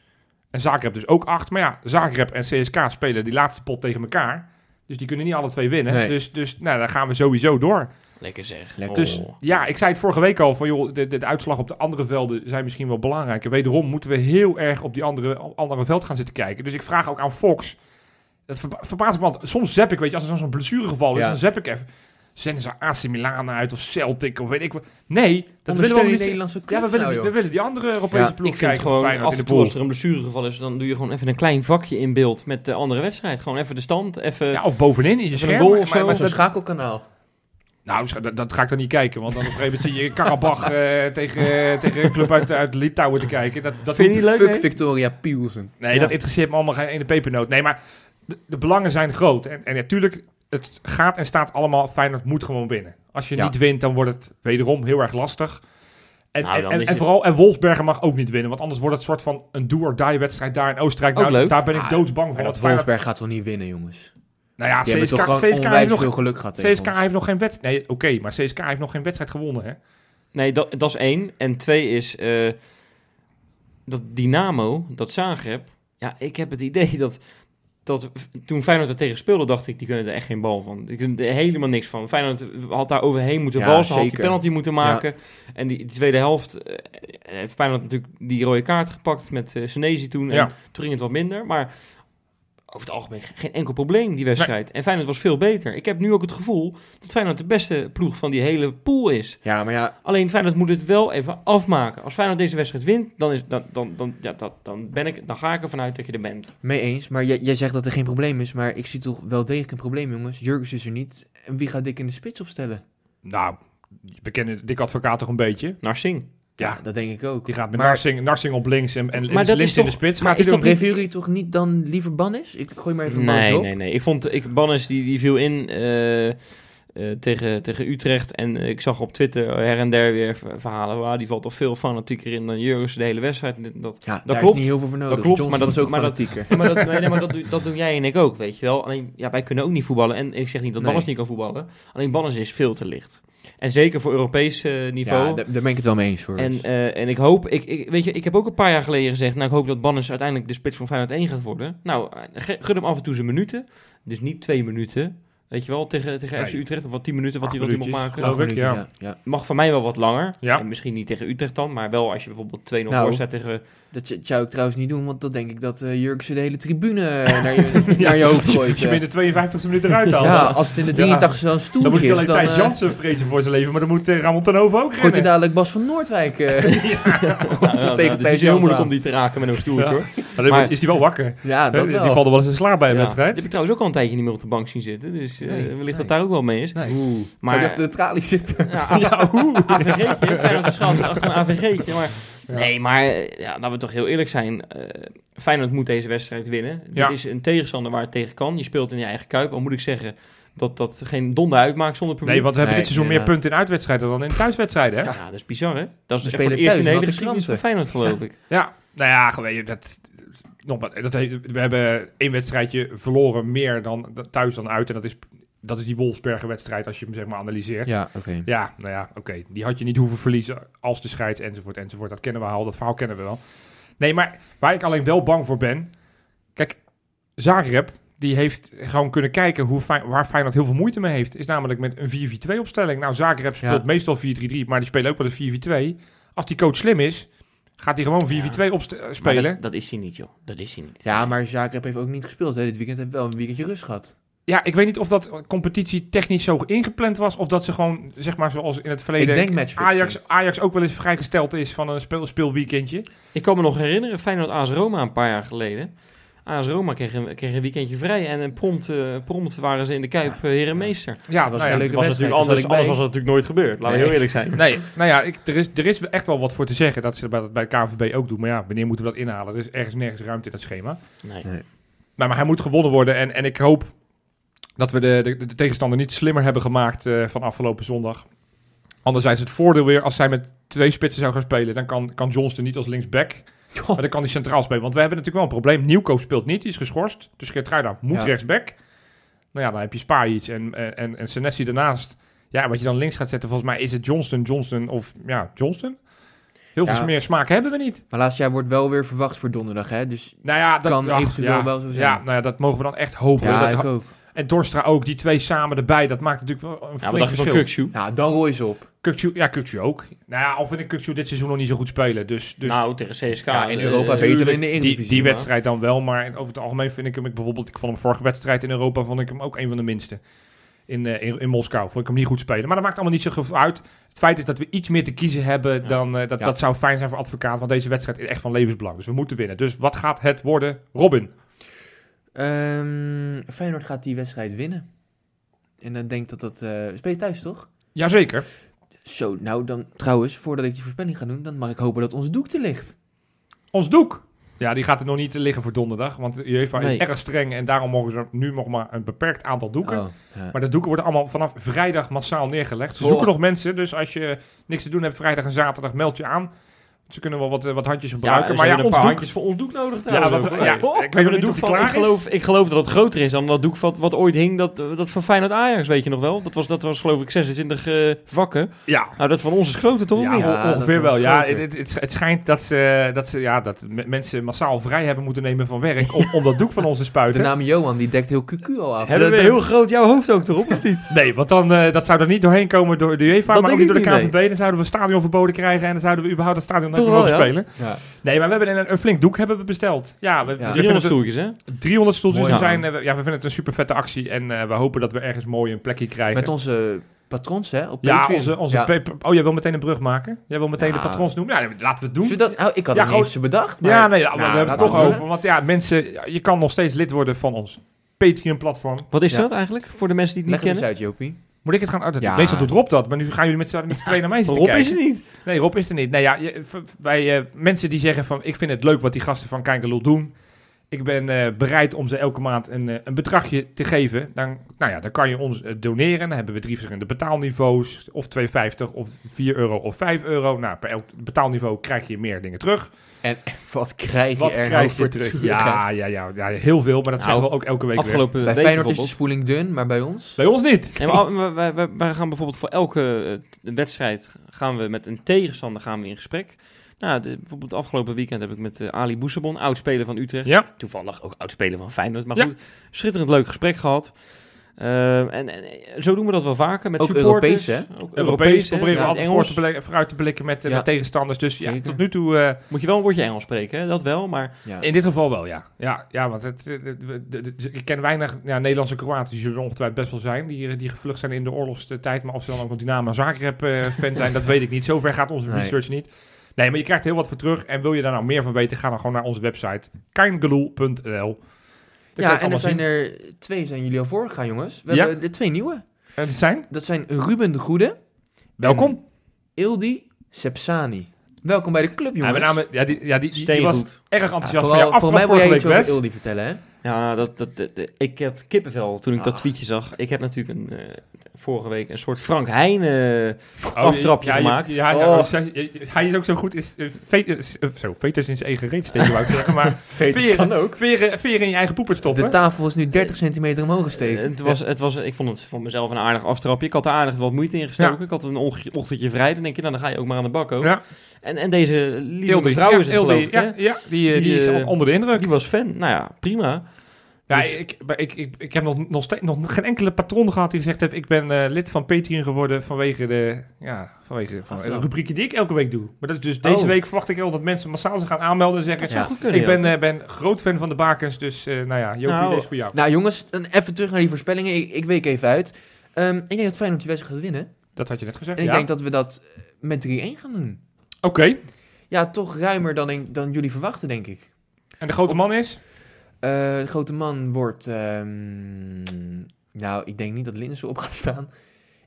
En Zagreb dus ook 8. Maar ja, Zagreb en CSK spelen die laatste pot tegen elkaar. Dus die kunnen niet alle twee winnen. Nee. Dus, dus nou, dan gaan we sowieso door. Lekker zeg. Lekker. Dus Oh. ja, ik zei het vorige week al van joh, de, de, de uitslag op de andere velden zijn misschien wel belangrijker. Wederom moeten we heel erg op die andere, andere veld gaan zitten kijken. Dus ik vraag ook aan Fox. Dat verba verbaast ik me altijd. Soms zap ik, weet je, als er zo'n blessuregeval is, Ja. dan zap ik even. Zenden ze AC Milan uit of Celtic of weet ik wat. Nee, dat willen we niet. Nederlandse Ja, clubs we willen, nou, we willen die andere Europese Ja, ploeg Ik vind kijken. gewoon af in en de toe als er een blessuregeval is, dan doe je gewoon even een klein vakje in beeld met de andere wedstrijd. Gewoon even de stand, even... Ja, of bovenin in je een scherm. goal maar- of zo. maar Zo'n dat- schakelkanaal. Nou, dat, dat ga ik dan niet kijken. Want dan op een gegeven moment zie je Karabach eh, tegen, tegen een club uit, uit Litouwen te kijken. Dat, dat Vind je niet leuk, Fuck nee? Victoria Pielsen. Nee, Ja. dat interesseert me allemaal geen ene pepernoot. Nee, maar de, de belangen zijn groot. En, en natuurlijk, het gaat en staat allemaal. Feyenoord moet gewoon winnen. Als je Ja. niet wint, dan wordt het wederom heel erg lastig. En, Nou, en, vooral, en Wolfsberger mag ook niet winnen. Want anders wordt het soort van een do-or-die wedstrijd daar in Oostenrijk. Ook Nou, leuk. Daar ben ik Ah, doodsbang voor. Dat Feyenoord, Wolfsberg gaat wel niet winnen, jongens. nou ja, CSK, toch CSK, heeft nog, veel geluk gehad CSK heeft nog geen wedstrijd. Nee, oké, maar CSK heeft nog geen wedstrijd gewonnen. Hè? Nee, dat, dat is één. En twee is eh, dat Dynamo, dat Zagreb. Ja, ik heb het idee dat, dat toen Feyenoord er tegen speelde, dacht ik, die kunnen er echt geen bal van. Die kunnen er helemaal niks van. Feyenoord had daar overheen moeten Ja, walsen, had die zeker. penalty moeten maken. En die, die tweede helft eh, heeft Feyenoord natuurlijk die rode kaart gepakt met uh, toen. En Ja. toen ging het wat minder, maar... Over het algemeen geen enkel probleem, die wedstrijd. En Feyenoord was veel beter. Ik heb nu ook het gevoel dat Feyenoord de beste ploeg van die hele pool is. Ja, maar ja, Alleen Feyenoord moet het wel even afmaken. Als Feyenoord deze wedstrijd wint, dan, is, dan, dan, dan, ja, dat, dan, ben ik, dan ga ik ervan uit dat je er bent. mee eens. Maar jij, jij zegt dat er geen probleem is. Maar ik zie toch wel degelijk een probleem, jongens. Jurgens is er niet. En wie gaat Dick in de spits opstellen? Nou, we kennen Dick Advocaat toch een beetje. Narsing. Ja, dat denk ik ook. Die gaat met maar, Narsing, Narsing op links en, en Maar dat is in de spits. maar Gaat is dat toch niet dan liever Bannis? Ik gooi maar even Bannis Nee, op. nee, nee. Ik vond, ik, Bannes die, die viel in eh, eh, tegen, tegen Utrecht. En eh, ik zag op Twitter her en der weer ver- verhalen. Waar die valt toch veel fanatieker in dan Jurgens de hele wedstrijd. Dat. Ja, Dat daar klopt. is niet heel veel voor nodig. klopt, Johnson maar dat- was ook maar dat- fanatieker. Ja, maar dat, nee, nee, maar dat, dat doen jij en ik ook, weet je wel. Alleen, ja, wij kunnen ook niet voetballen. En ik zeg niet dat Nee. Bannes niet kan voetballen. Alleen Bannes is veel te licht. En zeker voor Europees eh, niveau. Ja, daar, daar ben ik het wel mee eens hoor. En, eh, en ik hoop, ik, ik, weet je, ik heb ook een paar jaar geleden gezegd, nou ik hoop dat Bannes uiteindelijk de spits van Feyenoord 1 gaat worden. Nou, eh, gun hem af en toe zijn minuten. Dus niet twee minuten, Weet je wel, tegen, tegen. FC Utrecht. Of wat 10 minuten wat hij wat hij mag maken. geloof ik, ja. ja, ja. Mag voor mij wel wat langer. Ja. En misschien niet tegen Utrecht dan. Maar wel als je bijvoorbeeld 2-0 Nou, voor staat tegen... Dat zou ik trouwens niet doen, want dan denk ik dat eh Jurkse de hele tribune eh, naar je, naar je hoofd gooit. Als je binnen 52 minuten eruit haalt. Ja, dan- als het in de Ja. 83 zo'n dan stoel moet je is, alleen dan Thijs eh, Jansen vrezen voor zijn leven, maar dan moet eh, Ramon Tenhoven ook gooit hij rennen. dadelijk Bas van Noordwijk. Nou, nou, tegen het is Thijs niet heel Jansen moeilijk om die te raken met een stoeltje Ja. hoor. Maar dan Maar- is hij wel wakker. ja, dat die wel. valt er wel eens in slaap bij een wedstrijd. Die heb ik trouwens ook al een tijdje niet meer op de bank zien zitten. Dus Nee, wellicht nee. dat daar ook wel mee is. Nee. Maar- achter de tralies zitten. Ja, AV Ja, oeh. AVG'tje, Feyenoord zich achter een AVG'tje. Maar, Ja. Nee, maar eh, ja, laten we toch heel eerlijk zijn. eh Feyenoord moet deze wedstrijd winnen. Ja. Dit is een tegenstander waar het tegen kan. Je speelt in je eigen kuip. Al moet ik zeggen dat dat geen donder uitmaakt zonder publiek. Nee, want we hebben Nee, dit seizoen meer punten in uitwedstrijden dan in thuiswedstrijden. Hè? Ja, dat is bizar hè. Dat is echt voor eerste in de thuis, hele geschiedenis van Feyenoord geloof ik. Ja, nou ja, je, dat, nogmaals, dat heeft, we hebben één wedstrijdje verloren meer dan thuis dan uit. En dat is, dat is die Wolfsbergen wedstrijd als je hem zeg maar analyseert. Ja, Ja, oké. nou ja, oké. Die had je niet hoeven verliezen als de scheids enzovoort enzovoort. Dat kennen we al, dat verhaal kennen we wel. Nee, maar waar ik alleen wel bang voor ben... Kijk, Zagreb, die heeft gewoon kunnen kijken hoe Fey- waar Feyenoord heel veel moeite mee heeft. Is namelijk met een 4-4-2 opstelling. Nou, Zagreb speelt Ja. meestal 4-3-3, maar die spelen ook wel een 4-4-2. Als die coach slim is, gaat hij gewoon 4-4-2 opst- eh, Maar spelen. Dat, dat is hij niet joh. Dat is hij niet. Ja, maar Zagreb heeft ook niet gespeeld. Hè. Dit weekend heeft wel een weekendje rust gehad. Ja, ik weet niet of dat competitie technisch zo ingepland was. Of dat ze gewoon, zeg maar zoals in het Ik verleden... Ajax, Ajax ook wel eens vrijgesteld is van een speel, speelweekendje. Ik kan me nog herinneren, Feyenoord AS Roma een paar jaar geleden. AS Roma kreeg een, kreeg een weekendje vrij en eh, prompt, eh, prompt waren ze in de Kuip eh, herenmeester. Ja, Dat was nou ja, een leuke was natuurlijk anders, was het natuurlijk nooit gebeurd. Laten we Nee. heel eerlijk zijn. Nee, nou ja, ik, er, is, er is echt wel wat voor te zeggen dat ze dat bij de KNVB ook doen. Maar ja, wanneer moeten we dat inhalen? Er is ergens nergens ruimte in dat schema. Nee. Maar, maar hij moet gewonnen worden. En, en ik hoop dat we de, de, de tegenstander niet slimmer hebben gemaakt eh, van afgelopen zondag. Anderzijds het voordeel weer, als zij met twee spitsen zou gaan spelen, dan kan, kan Johnston niet als linksback. Maar dan kan hij centraal spelen. Want we hebben natuurlijk wel een probleem. Nieuwkoop speelt niet, die is geschorst. Dus Geertruida moet Ja. rechtsback. Nou ja, dan heb je Spajic en, en, en, en Senesi daarnaast. Ja, wat je dan links gaat zetten, volgens mij is het Johnston, Johnston of ja, Johnston. Heel Ja. veel meer smaak hebben we niet. Maar laatst jaar wordt wel weer verwacht voor donderdag, hè. Dus Nou ja, dat Kan ach, eventueel ja, wel zo zijn. Ja, nou ja, dat mogen we dan echt hopen. ja, Dat- ik ook. En Dorstra ook, die twee samen erbij, dat maakt natuurlijk wel een Ja, flink wat dacht je van verschil. Nou, dan rooi ze op. Kukçu, ja, Kukçu ook. Nou ja, al vind ik Kukçu dit seizoen nog niet zo goed spelen. Dus, dus nou, tegen CSK. Ja, in eh, Europa eh, beter dan in de Eredivisie. die maar- wedstrijd dan wel, maar over het algemeen vind ik hem, ik bijvoorbeeld, ik vond hem vorige wedstrijd in Europa, vond ik hem ook een van de minste. In, eh, in, in Moskou vond ik hem niet goed spelen. Maar dat maakt allemaal niet zo veel uit. Het feit is dat we iets meer te kiezen hebben Ja. dan, eh, dat, Ja. dat zou fijn zijn voor advocaat, want deze wedstrijd is echt van levensbelang. Dus we moeten winnen. Dus wat gaat het worden? Robin. Ehm, Feyenoord gaat die wedstrijd winnen. En dan denk dat dat... eh speel je thuis, toch? Jazeker. Zo, nou dan trouwens, voordat ik die voorspelling ga doen, dan mag ik hopen dat ons doek er ligt. Ons doek. Ja, die gaat er nog niet liggen voor donderdag. Want UEFA Nee. is erg streng en daarom mogen ze nu nog maar een beperkt aantal doeken. Oh, ja. Maar de doeken worden allemaal vanaf vrijdag massaal neergelegd. Ze zoeken Oh. nog mensen, dus als je niks te doen hebt vrijdag en zaterdag, meld je aan. Ze kunnen wel wat, eh, wat handjes Ja, gebruiken. maar maar ja, een ons paar doek... handjes voor ons doek nodig Ja, trouwens. wat, ook. ja, Nee. ik weet toevallig- klaar ik geloof, ik geloof dat het groter is dan dat doek wat, wat ooit hing, dat, dat van Feyenoord Ajax, weet je nog wel? Dat was, dat was geloof ik 26 eh, vakken. Ja, Nou, dat van ons is groter toch, ja? Ja, ongeveer wel. Ja, het, het, het schijnt dat ze, dat, ze, ja, dat me- mensen massaal vrij hebben moeten nemen van werk om, om dat doek van ons te De spuiten. naam Johan, die dekt heel QQ al af. Hebben we heel groot jouw hoofd ook erop, of niet? Nee, want dan, eh, dat zou er niet doorheen komen door de UEFA, Dat maar ook niet door de KVB. Dan zouden we stadion verboden krijgen en dan zouden we überhaupt het stadion Toch wel, ja? spelen. Ja. Nee, maar we hebben een, een flink doek hebben we besteld. Ja, we, we 300 vinden het, stoeltjes, hè? 300 stoeltjes. Mooi, We, ja. zijn, eh, we- ja, we vinden het een super vette actie en eh, we hopen dat we ergens mooi een plekje krijgen. Met onze patrons, hè, op ja, Patreon. onze, onze Ja. pa- Oh, jij wil meteen een brug maken? Jij wil meteen Ja. de patrons noemen? Ja, laten we het doen. Dat, nou, ik had Ja, het bedacht. Maar, ja, nee, ja, maar Nou, we hebben het toch we over. Want ja, mensen, ja, je kan nog steeds lid worden van ons Patreon-platform. Wat is Ja. dat eigenlijk, voor de mensen die het Leg niet het eens kennen? uit, Jopie. Moet ik het gaan... Ja. Meestal doet Rob dat, maar nu gaan jullie met z'n met z'n tweeën naar mij zitten Rob kijken. is het niet. Nee, Rob is er niet. Nee, ja, je- wij, eh, mensen die zeggen van... ik vind het leuk wat die gasten van Kijkelul doen. Ik ben eh, bereid om ze elke maand een, eh, een bedragje te geven. Dan, nou ja, dan kan je ons eh, doneren. Dan hebben we drie verschillende betaalniveaus. Of 2,50 of 4 euro of 5 euro. Nou, per elk betaalniveau krijg je meer dingen terug. En wat krijg Wat je er nou krijg je voor terug? terug? Ja, ja, ja, ja, heel veel. Maar dat Nou, zeggen we ook elke week weer. Afgelopen Bij Feyenoord is de spoeling dun, maar bij ons? Bij ons niet. Nee, maar wij, wij, gaan bijvoorbeeld voor elke wedstrijd gaan we met een tegenstander gaan we in gesprek. Nou, de, bijvoorbeeld afgelopen weekend heb ik met eh, Ali Boussabon, oud-speler van Utrecht. Ja. Toevallig ook oud-speler van Feyenoord. Maar Ja. goed, schitterend leuk gesprek gehad. Ehm, en, en eh, zo doen we dat wel vaker met Ook supporters. Europees, Ook Europees proberen we Ja, altijd Engels. voor te vooruit te blikken met, eh, Ja. met tegenstanders. Dus ja, tot nu toe... eh, Moet je wel een woordje Engels spreken, hè? dat wel, maar Ja. In dit geval wel, ja. Ja, ja want het, het- het- het- het- ik ken weinig ja, Nederlandse Kroaten, die zullen er ongetwijfeld best wel zijn, die, die gevlucht zijn in de oorlogstijd. Maar of ze dan ook nog Dynamo Zagreb eh fan zijn, dat weet ik niet. Zover gaat onze Nee. research niet. Nee, maar je krijgt er heel wat voor terug. En wil je daar nou meer van weten, ga dan gewoon naar onze website, kaingeloel.nl. Ja, en er zijn er twee zijn jullie al voorgegaan, jongens. We Ja. hebben er twee nieuwe. En het zijn, Dat zijn Ruben de Goede welkom. Ildi Sepsani. Welkom bij de club, Ja, jongens. met name, ja, die, ja, die, die, die was erg Ja, enthousiast vooral, van jouw voor mij wil jij iets over. Ildi vertellen, hè? Ja, dat, dat, ik had kippenvel toen ik dat Ah. tweetje zag. Ik heb natuurlijk een, eh, vorige week een soort Frank Heijnen Oh, aftrapje ja, gemaakt. Ja, ja, Oh. zij- hij is ook zo goed. Is, eh, ve- eh, zo, veters in zijn eigen reet steken, wou ik zeggen. Maar veren, kan ook. veren, veren in je eigen poeper stoppen. De tafel is nu 30 centimeter omhoog Eh, gestegen. Het was, het was, ik vond het voor mezelf een aardig aftrapje. Ik had er aardig wat moeite in gestoken. Ik had een och- ochtendje vrij. Dan denk je, nou, dan ga je ook maar aan de bak ook. ja, En, en deze lieve ja, is het Ildi, geloof ik, ja, die, eh, die, Die, is eh, onder de indruk. Die was fan. Nou ja, prima. Ja, Dus- ik, ik, ik, ik heb nog, nog, steeds, nog geen enkele patron gehad die gezegd heeft... ik ben eh, lid van Patreon geworden vanwege de, ja, vanwege van de rubrieken die ik elke week doe. Maar dat is dus deze Oh. week verwacht ik wel dat mensen massaal zich gaan aanmelden en zeggen... Ja. goed kunnen, ik ben, eh, ben groot fan van de bakens, dus eh, nou ja, Jopie, Nou, deze is voor jou. Nou, jongens, dan even terug naar die voorspellingen. Ik, ik week even uit. Ehm, ik denk dat Feyenoord die wedstrijd gaat winnen. Dat had je net gezegd, En ik ja. denk dat we dat met 3-1 gaan doen. Oké, Ja, toch ruimer dan, dan jullie verwachten, denk ik. en de grote man is? Eh, de grote man wordt... ehm, nou, ik denk niet dat Linsen op gaat staan.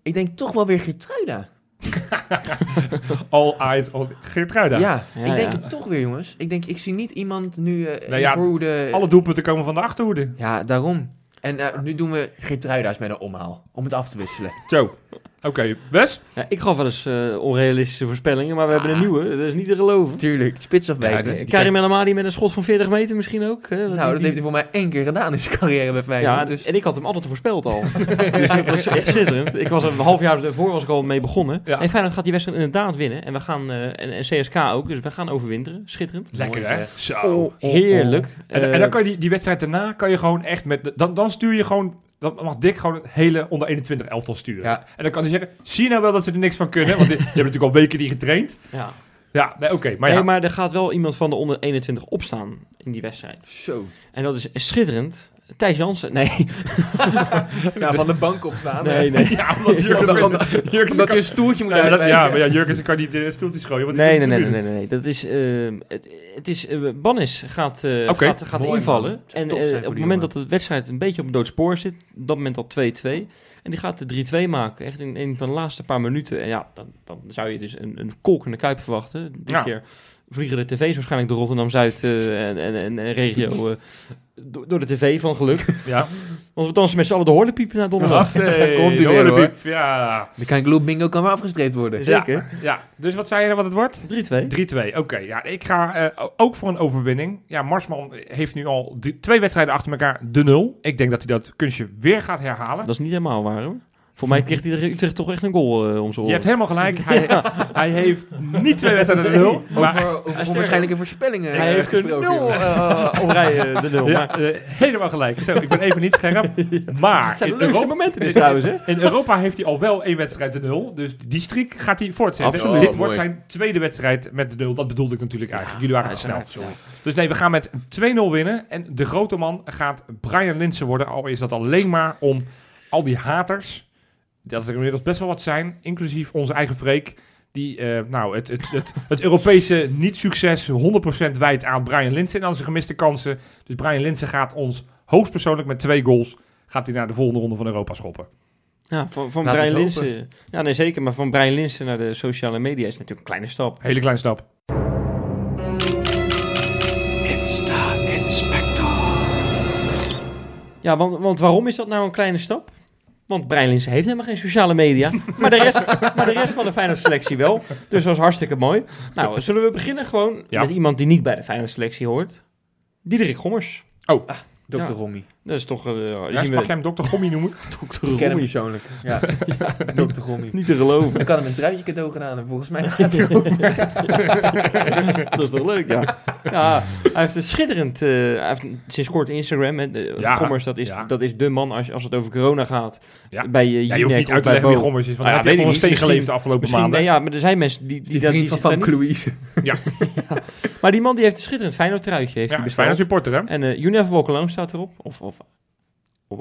Ik denk toch wel weer Geertruida. All eyes on Geertruida. Ja, Ja, ik denk ja. het toch weer, jongens. Ik denk, ik zie niet iemand nu eh Nou ja, voorhoede... Alle doelpunten komen van de achterhoede. Ja, daarom. En eh, nu doen we Geertruida's met een omhaal. Om het af te wisselen. Zo. Oké, Wes? Ja, ik gaf wel eens eh, onrealistische voorspellingen, maar we hebben een Ah. nieuwe. Dat is niet te geloven. Tuurlijk, spits afbijten. Ja, Karim El Amadi met een schot van 40 meter misschien ook. Hè? nou, die- dat die- heeft hij voor mij één keer gedaan in zijn carrière bij Feyenoord. Ja, dus... en ik had hem altijd voorspeld al. dus dat was echt schitterend. Ik was een half jaar ervoor was ik al mee begonnen. Ja. En Feyenoord gaat die wedstrijd inderdaad winnen. En we gaan, eh, en, en CSK ook, dus we gaan overwinteren. Schitterend. Lekker, hè? Zo. Oh, heerlijk. En, Eh, en dan kan je die, die wedstrijd daarna, kan je gewoon echt met... Dan, dan stuur je gewoon... Dan mag Dick gewoon het hele onder 21 elftal sturen. Ja. En dan kan hij zeggen, zie je nou wel dat ze er niks van kunnen? Want die, die hebben natuurlijk al weken die getraind. ja. Ja, nee, oké. maar nee, ja, maar er gaat wel iemand van de onder 21 opstaan in die wedstrijd. Zo. En dat is schitterend. Thijs Jansen. Nee, Ja, van de bank opstaan. nee, nee. ja, omdat Omdat kan- je een stoeltje moet Ja, maar dat- uitwijken. ja, maar ja, Jurgen kan niet de stoeltjes gooien. Want Nee, nee, nee, nee, nee, nee. Dat is, ehm, het, het is, eh, Bannis gaat, eh, Oké. gaat, gaat Mooi, invallen. En eh, op het moment jongen. dat de wedstrijd een beetje op een dood spoor zit, op dat moment al 2-2. En die gaat de 3-2 maken. Echt in een van de laatste paar minuten. En ja, dan, dan zou je dus een, een kolkende kuip verwachten. Dit Ja. keer vliegen de tv's waarschijnlijk door Rotterdam-Zuid eh, en, en, en, en regio eh, do- door de tv van geluk. Ja. Want we dansen met z'n allen de horlepiepen naar donderdag. Hey, weer, hoor, hoor. Piep. Ja. De Kangaloo bingo kan wel afgestreept worden. Zeker. ja, dus wat zei je wat het wordt? 3-2. 3-2, oké. Ja, ik ga eh, ook voor een overwinning. Ja, Marsman heeft nu al drie- twee wedstrijden achter elkaar de nul. Ik denk dat hij dat kunstje weer gaat herhalen. Dat is niet helemaal waar hoor. Voor mij kreeg hij Utrecht toch echt een goal eh, om zijn Je hebt helemaal gelijk. Hij, hij heeft niet twee wedstrijden de nul. Maar, Over, over onwaarschijnlijke voorspellingen Hij eh, heeft een nul uh, op rij, eh, de nul. ja, Maar helemaal gelijk. Zo, ik ben even niet scherp. Maar het zijn de in leukste Europa, momenten dit trouwens, hè? in Europa heeft hij al wel één wedstrijd de nul. Dus die streak gaat hij voortzetten. Absoluut. Dit wordt zijn tweede wedstrijd met de nul. Dat bedoelde ik natuurlijk eigenlijk. Jullie waren te snel. Dus nee, we gaan met 2-0 winnen. En de grote man gaat Brian Linsen worden. Al is dat alleen maar om al die haters, dat er inmiddels best wel wat zijn, inclusief onze eigen Freek, die eh, nou, het, het, het, het Europese niet-succes 100% wijt aan Brian Linsen en aan zijn gemiste kansen. Dus Brian Linsen gaat ons hoogstpersoonlijk met twee goals gaat hij naar de volgende ronde van Europa schoppen. Ja, van, van Brian. Linsen. Ja, nee, zeker. Maar van Brian Linsen naar de sociale media is natuurlijk een kleine stap. Hele kleine stap. Ja, want, want waarom is dat nou een kleine stap? Want Brian Linsen heeft helemaal geen sociale media. maar, de rest, maar de rest van de Feyenoord selectie wel. Dus dat was hartstikke mooi. Nou, zullen we beginnen gewoon Ja. met iemand die niet bij de Feyenoord selectie hoort? Diederik Gommers. Dr. Ja. Rommy. Dat is toch... eh Ja, zien mag we jij hem dokter Gommy noemen? Dr. Ik ken hem persoonlijk. Ja, Dr. Rommy. Niet te geloven. Ik had hem een truitje cadeau gedaan en volgens mij gaat hij over. dat is toch leuk, ja. Ja, hij heeft een schitterend... eh, hij heeft een- sinds kort Instagram. Hè, de, Ja, Gommers, dat is, ja. dat is de man als, als het over corona gaat. Ja. Bij uh, Ja, je hoeft niet uit te leggen wie Gommers is, want Ah, hij ja, heeft weet nog steen geleefd de afgelopen maanden. nee, ja, maar er zijn mensen die... die, Die dat- vriend die van daar Louise. niet- Maar die man die heeft een schitterend Feyenoord truitje. Heeft Ja, hij Feyenoord supporter, hè? En uh, You Never Walk Alone staat erop. Of... of eh,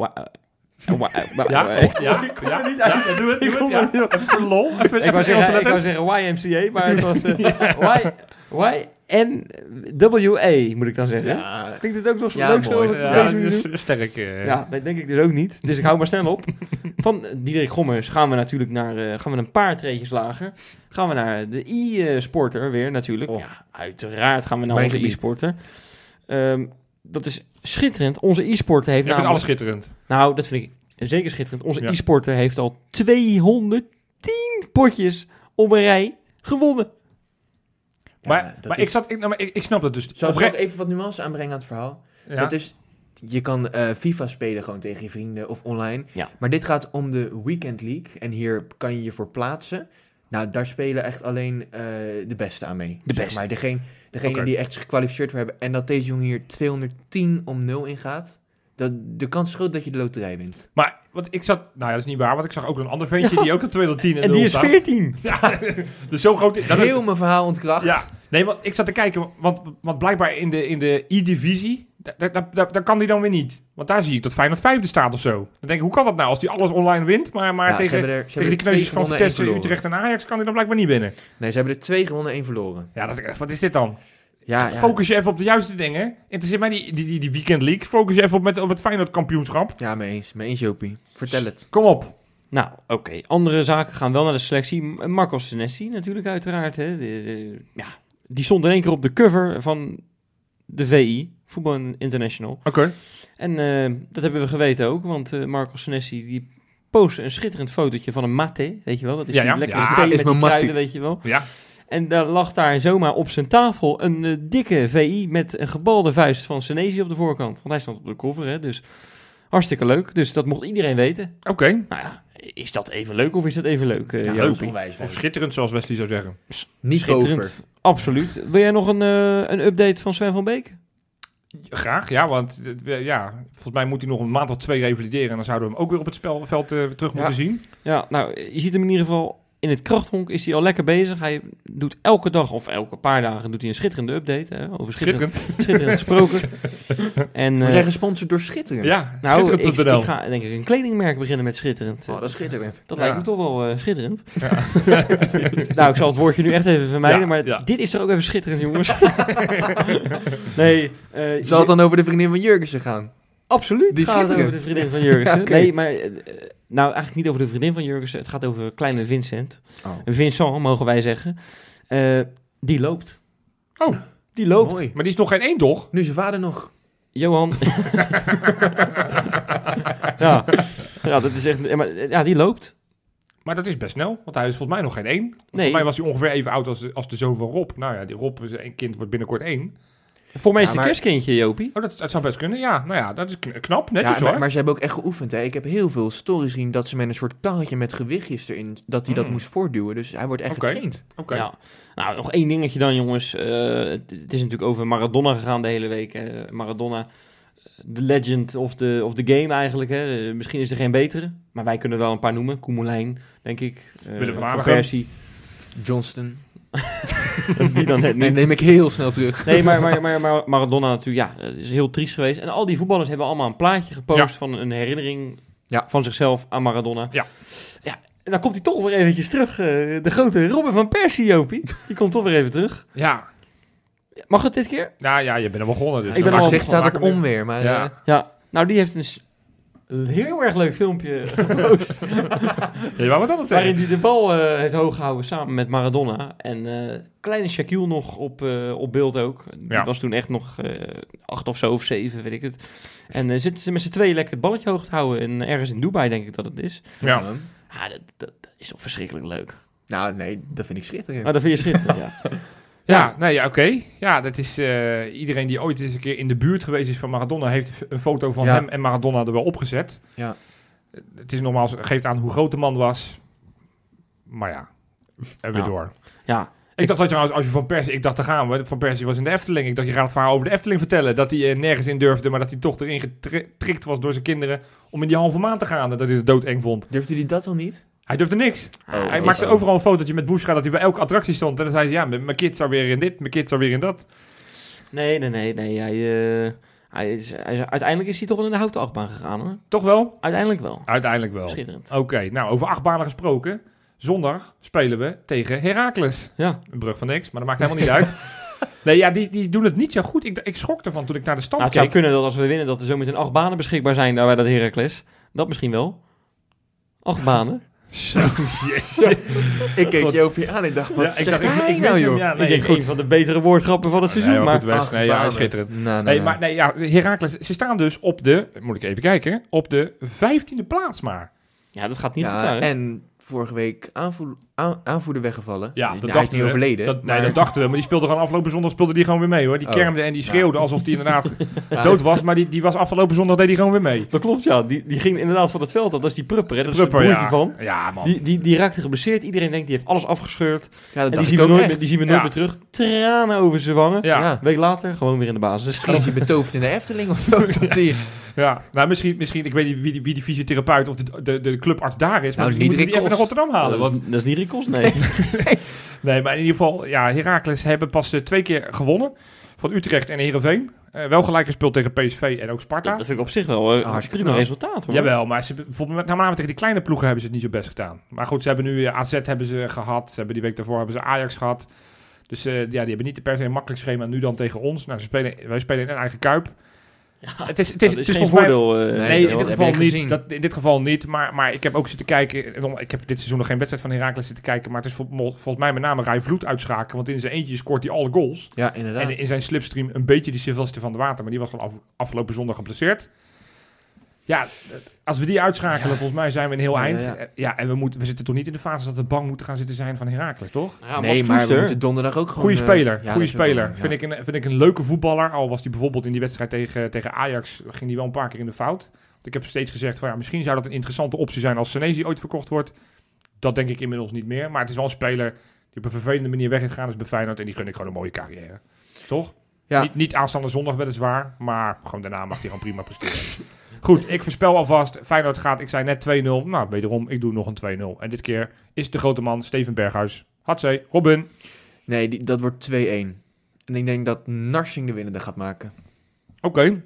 eh, Ja, eh, ja, ik kom ja, er niet ja, uit. ja, doe het, Ik doe het, ja. niet Even voor de lol, even, Ik wou, even zeggen, Engelse ik wou zeggen YMCA, maar het was uh, Y, Y-N-W-A, moet ik dan zeggen. Ja, Klinkt het ook nog zo Ja, leuk zo? mooi. ik Ja, deze doe? dus sterk. eh. Ja, dat denk ik dus ook niet. Dus ik hou maar snel op. Van Diederik Gommers gaan we natuurlijk naar, eh, gaan we een paar treetjes lager. Gaan we naar de e-sporter weer natuurlijk. Oh. Ja, uiteraard gaan we naar onze e-sporter. Ehm, dat is schitterend. Onze e-sporter heeft vindt alles schitterend. Nou, dat vind ik zeker schitterend. Onze Ja. e-sporter heeft al 210 potjes op een rij gewonnen. Maar, dat maar, is- ik, zat, ik, nou, maar ik, ik snap dat dus. Zal ik even wat nuance aanbrengen aan het verhaal? Ja. Dat is, je kan eh, FIFA spelen gewoon tegen je vrienden of online. Ja. Maar dit gaat om de Weekend League. En hier kan je je voor plaatsen. Nou, daar spelen echt alleen eh, de beste aan mee. De beste. Maar degene, die echt gekwalificeerd voor hebben. En dat deze jongen hier 210 om 0 ingaat. Dat, de kans is groot dat je de loterij wint. Maar want ik zat, nou ja, dat is niet waar, want ik zag ook een ander ventje die ook een 210 en, En die 0 is staat. 14. Ja, dus zo groot. dat- Heel mijn verhaal ontkracht. ja, nee, want ik zat te kijken, want, want blijkbaar in de, in de E-divisie, daar, daar, daar, daar kan die dan weer niet. Want daar zie ik dat Feyenoord vijfde staat of zo. Dan denk ik, hoe kan dat nou als die alles online wint, maar, maar Ja, tegen, er, tegen die kneusjes van Vitesse. Utrecht en Ajax kan hij dan blijkbaar niet winnen. Nee, ze hebben er twee gewonnen, één verloren. Ja, dat, wat is dit dan? Ja, ja. Focus je even op de juiste dingen. Interesseert mij die, die, die, die Weekend League. Focus je even op, met, op het Feyenoord kampioenschap. Ja, mee eens. Mee eens, Jopie. Vertel het. Kom op. Nou, oké. Andere zaken gaan wel naar de selectie. Marcos Senesi natuurlijk uiteraard. Hè. De- de- ja, die stond in één keer op de cover van de VI, Voetbal International. Oké. En eh, dat hebben we geweten ook, want eh Marcos Senesi die postte een schitterend fotootje van een mate, weet je wel? Dat is Ja, die ja. lekkere Ja, thee is met kruiden, weet je wel? Ja. En daar lag daar zomaar op zijn tafel een eh, dikke VI met een gebalde vuist van Senesi op de voorkant. Want hij stond op de cover, hè, dus hartstikke leuk. Dus dat mocht iedereen weten. Oké. Nou ja, is dat even leuk of is dat even leuk, eh Ja, onwijs Of leuk. schitterend, zoals Wesley zou zeggen. Niet Schitterend. over. Absoluut. Wil jij nog een, eh, een update van Sven van Beek? Graag, ja, want eh, ja, volgens mij moet hij nog een maand of twee revalideren. En dan zouden we hem ook weer op het spelveld eh, terug Ja. moeten zien. Ja, nou, je ziet hem in ieder geval in het krachthonk is hij al lekker bezig. Hij doet elke dag of elke paar dagen doet hij een schitterende update. Hè, over schitterend, Schitterend. schitterend gesproken. En, Word jij gesponsord door Schitteren? Ja, nou, ik, ga denk ik een kledingmerk beginnen met schitterend. Oh, dat is schitterend. Dat Ja. lijkt me toch wel eh, schitterend. Ja. nou, ik zal het woordje nu echt even vermijden, Ja, maar ja. dit is toch ook even schitterend, jongens. nee, eh, Zal het dan over de vriendin van Jurgensen gaan? Absoluut. Die gaat over de vriendin van Jurgensen. Ja. Nee, maar eh, nou eigenlijk niet over de vriendin van Jurgensen. Het gaat over kleine Vincent. Oh. Vincent, mogen wij zeggen. Eh, die loopt. Oh. Die loopt. Mooi. Maar die is nog geen één, toch? Nu zijn vader nog. Johan. ja. ja, dat is echt... Maar, ja, die loopt. Maar dat is best snel, want hij is volgens mij nog geen één. Nee. Volgens mij was hij ongeveer even oud als de, als de zoon van Rob. Nou ja, die Rob, zijn kind, wordt binnenkort één. Voor mij is Ja, het een maar- kerstkindje, Jopie. Oh, dat, dat zou best kunnen. Ja, nou ja, dat is kn- knap. Netjes Ja, hoor. maar, maar ze hebben ook echt geoefend. Hè. Ik heb heel veel stories gezien dat ze met een soort karretje met gewichtjes erin, dat hij dat Mm. moest voortduwen. Dus hij wordt echt Oké. getraind. Oké. Ja. Nou, nog één dingetje dan, jongens. Eh, het het is natuurlijk over Maradona gegaan de hele week. eh. Maradona, de legend of the, of the game eigenlijk. Hè. Eh, misschien is er geen betere, maar wij kunnen er wel een paar noemen. Koemelijn, denk ik. Eh, Willem van. Persie. Johnston. Die dan net niet. neem ik heel snel terug. Nee, maar, maar, maar, maar Maradona natuurlijk, ja, is heel triest geweest. En al die voetballers hebben allemaal een plaatje gepost Ja. van een herinnering Ja. van zichzelf aan Maradona. Ja. ja. En dan komt hij toch weer eventjes terug. eh, de grote Robin van Persie, Jopie. Die komt toch weer even terug. Ja. Mag het dit keer? Nou ja, je bent er begonnen. Dus Ik ben al- Maar maak- zich staat weer. onweer. Maar Ja. eh, Ja. Nou, die heeft een heel erg leuk filmpje gepost. Ja, je wou wat anders waarin hij de bal eh, heeft hoog gehouden samen met Maradona. En eh, kleine Shaquille nog op, eh, op beeld ook. Die Ja. was toen echt nog eh, acht of zo of zeven, weet ik het. En eh, zitten ze met z'n tweeën lekker het balletje hoog te houden. En ergens in Dubai denk ik dat het is. Ja. Ah, dat, dat, dat is toch verschrikkelijk leuk. Nou, nee, dat vind ik schitterend. Maar dat vind je schitterend, ja. Ja, nee, ja, oké. Ja, dat is eh, iedereen die ooit eens een keer in de buurt geweest is van Maradona, heeft een foto van Ja. hem en Maradona er wel opgezet. Ja. Het is nogmaals, geeft aan hoe groot de man was. Maar ja, en weer Ja. door. Ja, Ik dacht dat je als, als je Van Persie... Ik dacht, daar gaan we. Van Persie was in de Efteling. Ik dacht, je gaat het verhaal over de Efteling vertellen. Dat hij eh, nergens in durfde, maar dat hij toch erin getrikt was door zijn kinderen... om in die halve maand te gaan. Dat hij het doodeng vond. Durfde hij dat al niet? Hij durfde niks. Oh, hij maakte overal een fotootje met Bushra dat hij bij elke attractie stond. En dan zei hij, ja, mijn kids zou weer in dit, mijn kids zou weer in dat. Nee, nee, nee. nee hij, eh, hij is, hij is- uiteindelijk is hij toch wel in de houten achtbaan gegaan, hoor. Toch wel? Uiteindelijk wel. Uiteindelijk wel. Schitterend. Oké, nou, over achtbanen gesproken. Zondag spelen we tegen Heracles. Ja. Een brug van niks, maar dat maakt helemaal niet uit. Nee, ja, die, die doen het niet zo goed. Ik, ik schrok ervan toen ik naar de stand Nou, het zou keek. kunnen dat als we winnen, dat er zo meteen acht banen beschikbaar zijn daar bij dat Heracles. Dat misschien wel. Acht banen. Zo, jezus. Ik keek. Jopie aan en dacht, wat Ja, ik zegt dacht, ik, hij ik nou, joh? Ja, nee, ik denk goed. een van de betere woordgrappen van het seizoen. Nee, maar goed, West. Ach, Nee, ja, schitterend. Nou, Nee, nou. maar nee, ja, Heracles, ze staan dus op de, moet ik even kijken, op de vijftiende plaats maar. ja, dat gaat niet goed Ja, uit. en vorige week aanvoer, aan- aanvoerder weggevallen. Ja, dat hij is dachten niet we. overleden. Dat, maar- nee, dat dachten we. Maar die speelde gewoon afgelopen zondag speelde die gewoon weer mee hoor. Die Oh. kermde en die schreeuwde alsof die inderdaad dood was. Maar die, die was afgelopen zondag deed hij gewoon weer mee. Dat klopt, ja. Die, die ging inderdaad van het veld af. Dat is die Prupper, hè. Dat is Prupper, het broertje ja. van. Ja, man. Die, die, die raakte geblesseerd. Iedereen denkt, die heeft alles afgescheurd. Ja, dat En die dacht zien, we nooit, meer, die zien we nooit Ja. meer terug. Tranen over zijn wangen. ja. Ja. Ja. Een week later, gewoon weer in de basis. Misschien is hij betoverd in de Efteling of zo. hij- nou misschien, misschien, ik weet niet wie die, wie die fysiotherapeut of de, de, de clubarts daar is. Maar Nou, moeten we die even naar. Rotterdam halen. dat, is, dat is niet Rikos, nee. nee, maar in ieder geval, ja, Heracles hebben pas eh, twee keer gewonnen. Van Utrecht en Heerenveen. Eh, wel gelijk gespeeld tegen PSV en ook Sparta. dat vind ik op zich wel een Ah, hartstikke prima resultaat, hoor. Jawel, maar ze, bijvoorbeeld met name tegen die kleine ploegen hebben ze het niet zo best gedaan. Maar goed, ze hebben nu eh, AZ hebben ze gehad. Ze hebben die week daarvoor hebben ze Ajax gehad. Dus eh, ja, die hebben niet per se een makkelijk schema nu dan tegen ons. Nou, ze spelen, wij spelen in een eigen kuip. Het is, het is, het is is geen voordeel. eh, Nee, Nee, in dit geval niet. Dat, in dit geval niet. Maar, maar ik heb ook zitten kijken. en dan- Ik heb dit seizoen nog geen wedstrijd van Heracles zitten kijken. Maar het is vol- volgens mij met name Rai Vloed uitschakelen. Want in zijn eentje scoort hij alle goals. Ja, inderdaad. En in zijn slipstream een beetje die Sylvester van de Water. Maar die was gewoon af- afgelopen zondag geblesseerd. Ja, als we die uitschakelen, volgens mij zijn we een heel Ja, eind. ja, Ja, ja. en we, moeten, we zitten toch niet in de fase dat we bang moeten gaan zitten zijn van Heracles, toch? Ja, nee, maar we moeten donderdag ook gewoon... Goeie eh, speler, ja, goede is speler. ja. Vind, ik een, vind ik een leuke voetballer. Al was hij bijvoorbeeld in die wedstrijd tegen, tegen Ajax, ging hij wel een paar keer in de fout. Want ik heb steeds gezegd van ja, misschien zou dat een interessante optie zijn als Senesi ooit verkocht wordt. Dat denk ik inmiddels niet meer. Maar het is wel een speler die op een vervelende manier weggegaan is bij Feyenoord. En die gun ik gewoon een mooie carrière. Toch? Ja. Niet, niet aanstaande zondag weliswaar, maar gewoon daarna mag hij gewoon prima presteren. Goed, ik voorspel alvast, Feyenoord gaat, ik zei net 2-0. Nou, wederom, ik doe nog een 2-0. En dit keer is de grote man Steven Berghuis. Hatzee, Robin. Nee, die, dat wordt 2-1. En ik denk dat Narsing de winnende gaat maken. Oké,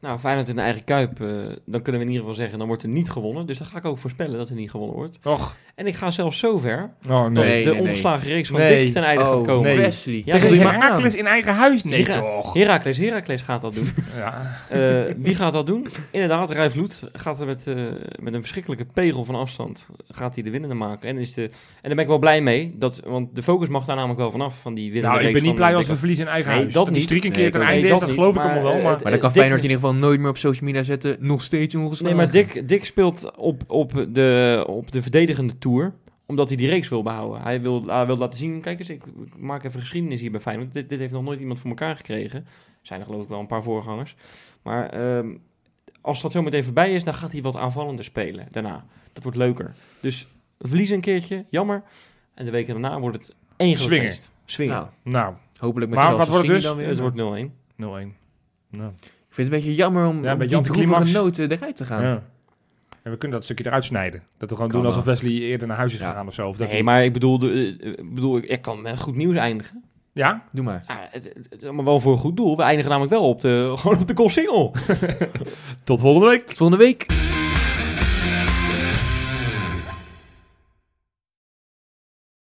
Nou, Feyenoord in de eigen kuip, eh, dan kunnen we in ieder geval zeggen, dan wordt er niet gewonnen. Dus dan ga ik ook voorspellen dat er niet gewonnen wordt. Och, En ik ga zelfs zover oh dat Nee, de nee, nee. ongeslagen reeks van Nee. Dick ten einde gaat komen. nee. Wesley. Ja, Tegen Heracles in eigen huis? Nee, Hera- toch? Heracles, Heracles gaat dat doen. Ja. Eh, wie gaat dat doen? Inderdaad, Rijf gaat er met, eh, met een verschrikkelijke pegel van afstand gaat hij de winnende maken. En, is de, en daar ben ik wel blij mee, dat, want de focus mag daar namelijk wel vanaf, van die winnende Nou, ik reeks ben niet blij als we verliezen in eigen Nee, huis. dat Dat die niet. streak een keer ten einde is, dat dat geloof ik allemaal wel. Maar dan kan Feyenoord in ieder geval nooit meer op social media zetten. Nog steeds ongeslagen. Nee, maar Dick, Dick speelt op, op, de, op de verdedigende tour omdat hij die reeks wil behouden. Hij wil, hij wil laten zien, kijk eens, ik, maak even geschiedenis hier bij Feyenoord. Dit, dit heeft nog nooit iemand voor elkaar gekregen. Er zijn er geloof ik wel een paar voorgangers. Maar ehm, als dat zo meteen voorbij is, dan gaat hij wat aanvallender spelen daarna. Dat wordt leuker. Dus verliezen een keertje, jammer. En de weken daarna wordt het één groot Swingen. Nou, Nou, hopelijk met Maar wat wordt dus? dan weer. het maar- wordt 0-1. 0-1. Nou, vind het een beetje jammer om Ja, om die droevige anticlimax. noten eruit te gaan. ja. En we kunnen dat stukje eruit snijden. Dat we gewoon Kan doen alsof wel. Wesley eerder naar huis is Ja. gegaan of zo. Of dat Nee, maar ik bedoel, eh, ik bedoel ik, ik kan met goed nieuws eindigen. Ja? Doe maar. Ja, het, het, het is allemaal wel voor een goed doel. We eindigen namelijk wel op de, gewoon op de goal single. Tot volgende week. Tot volgende week.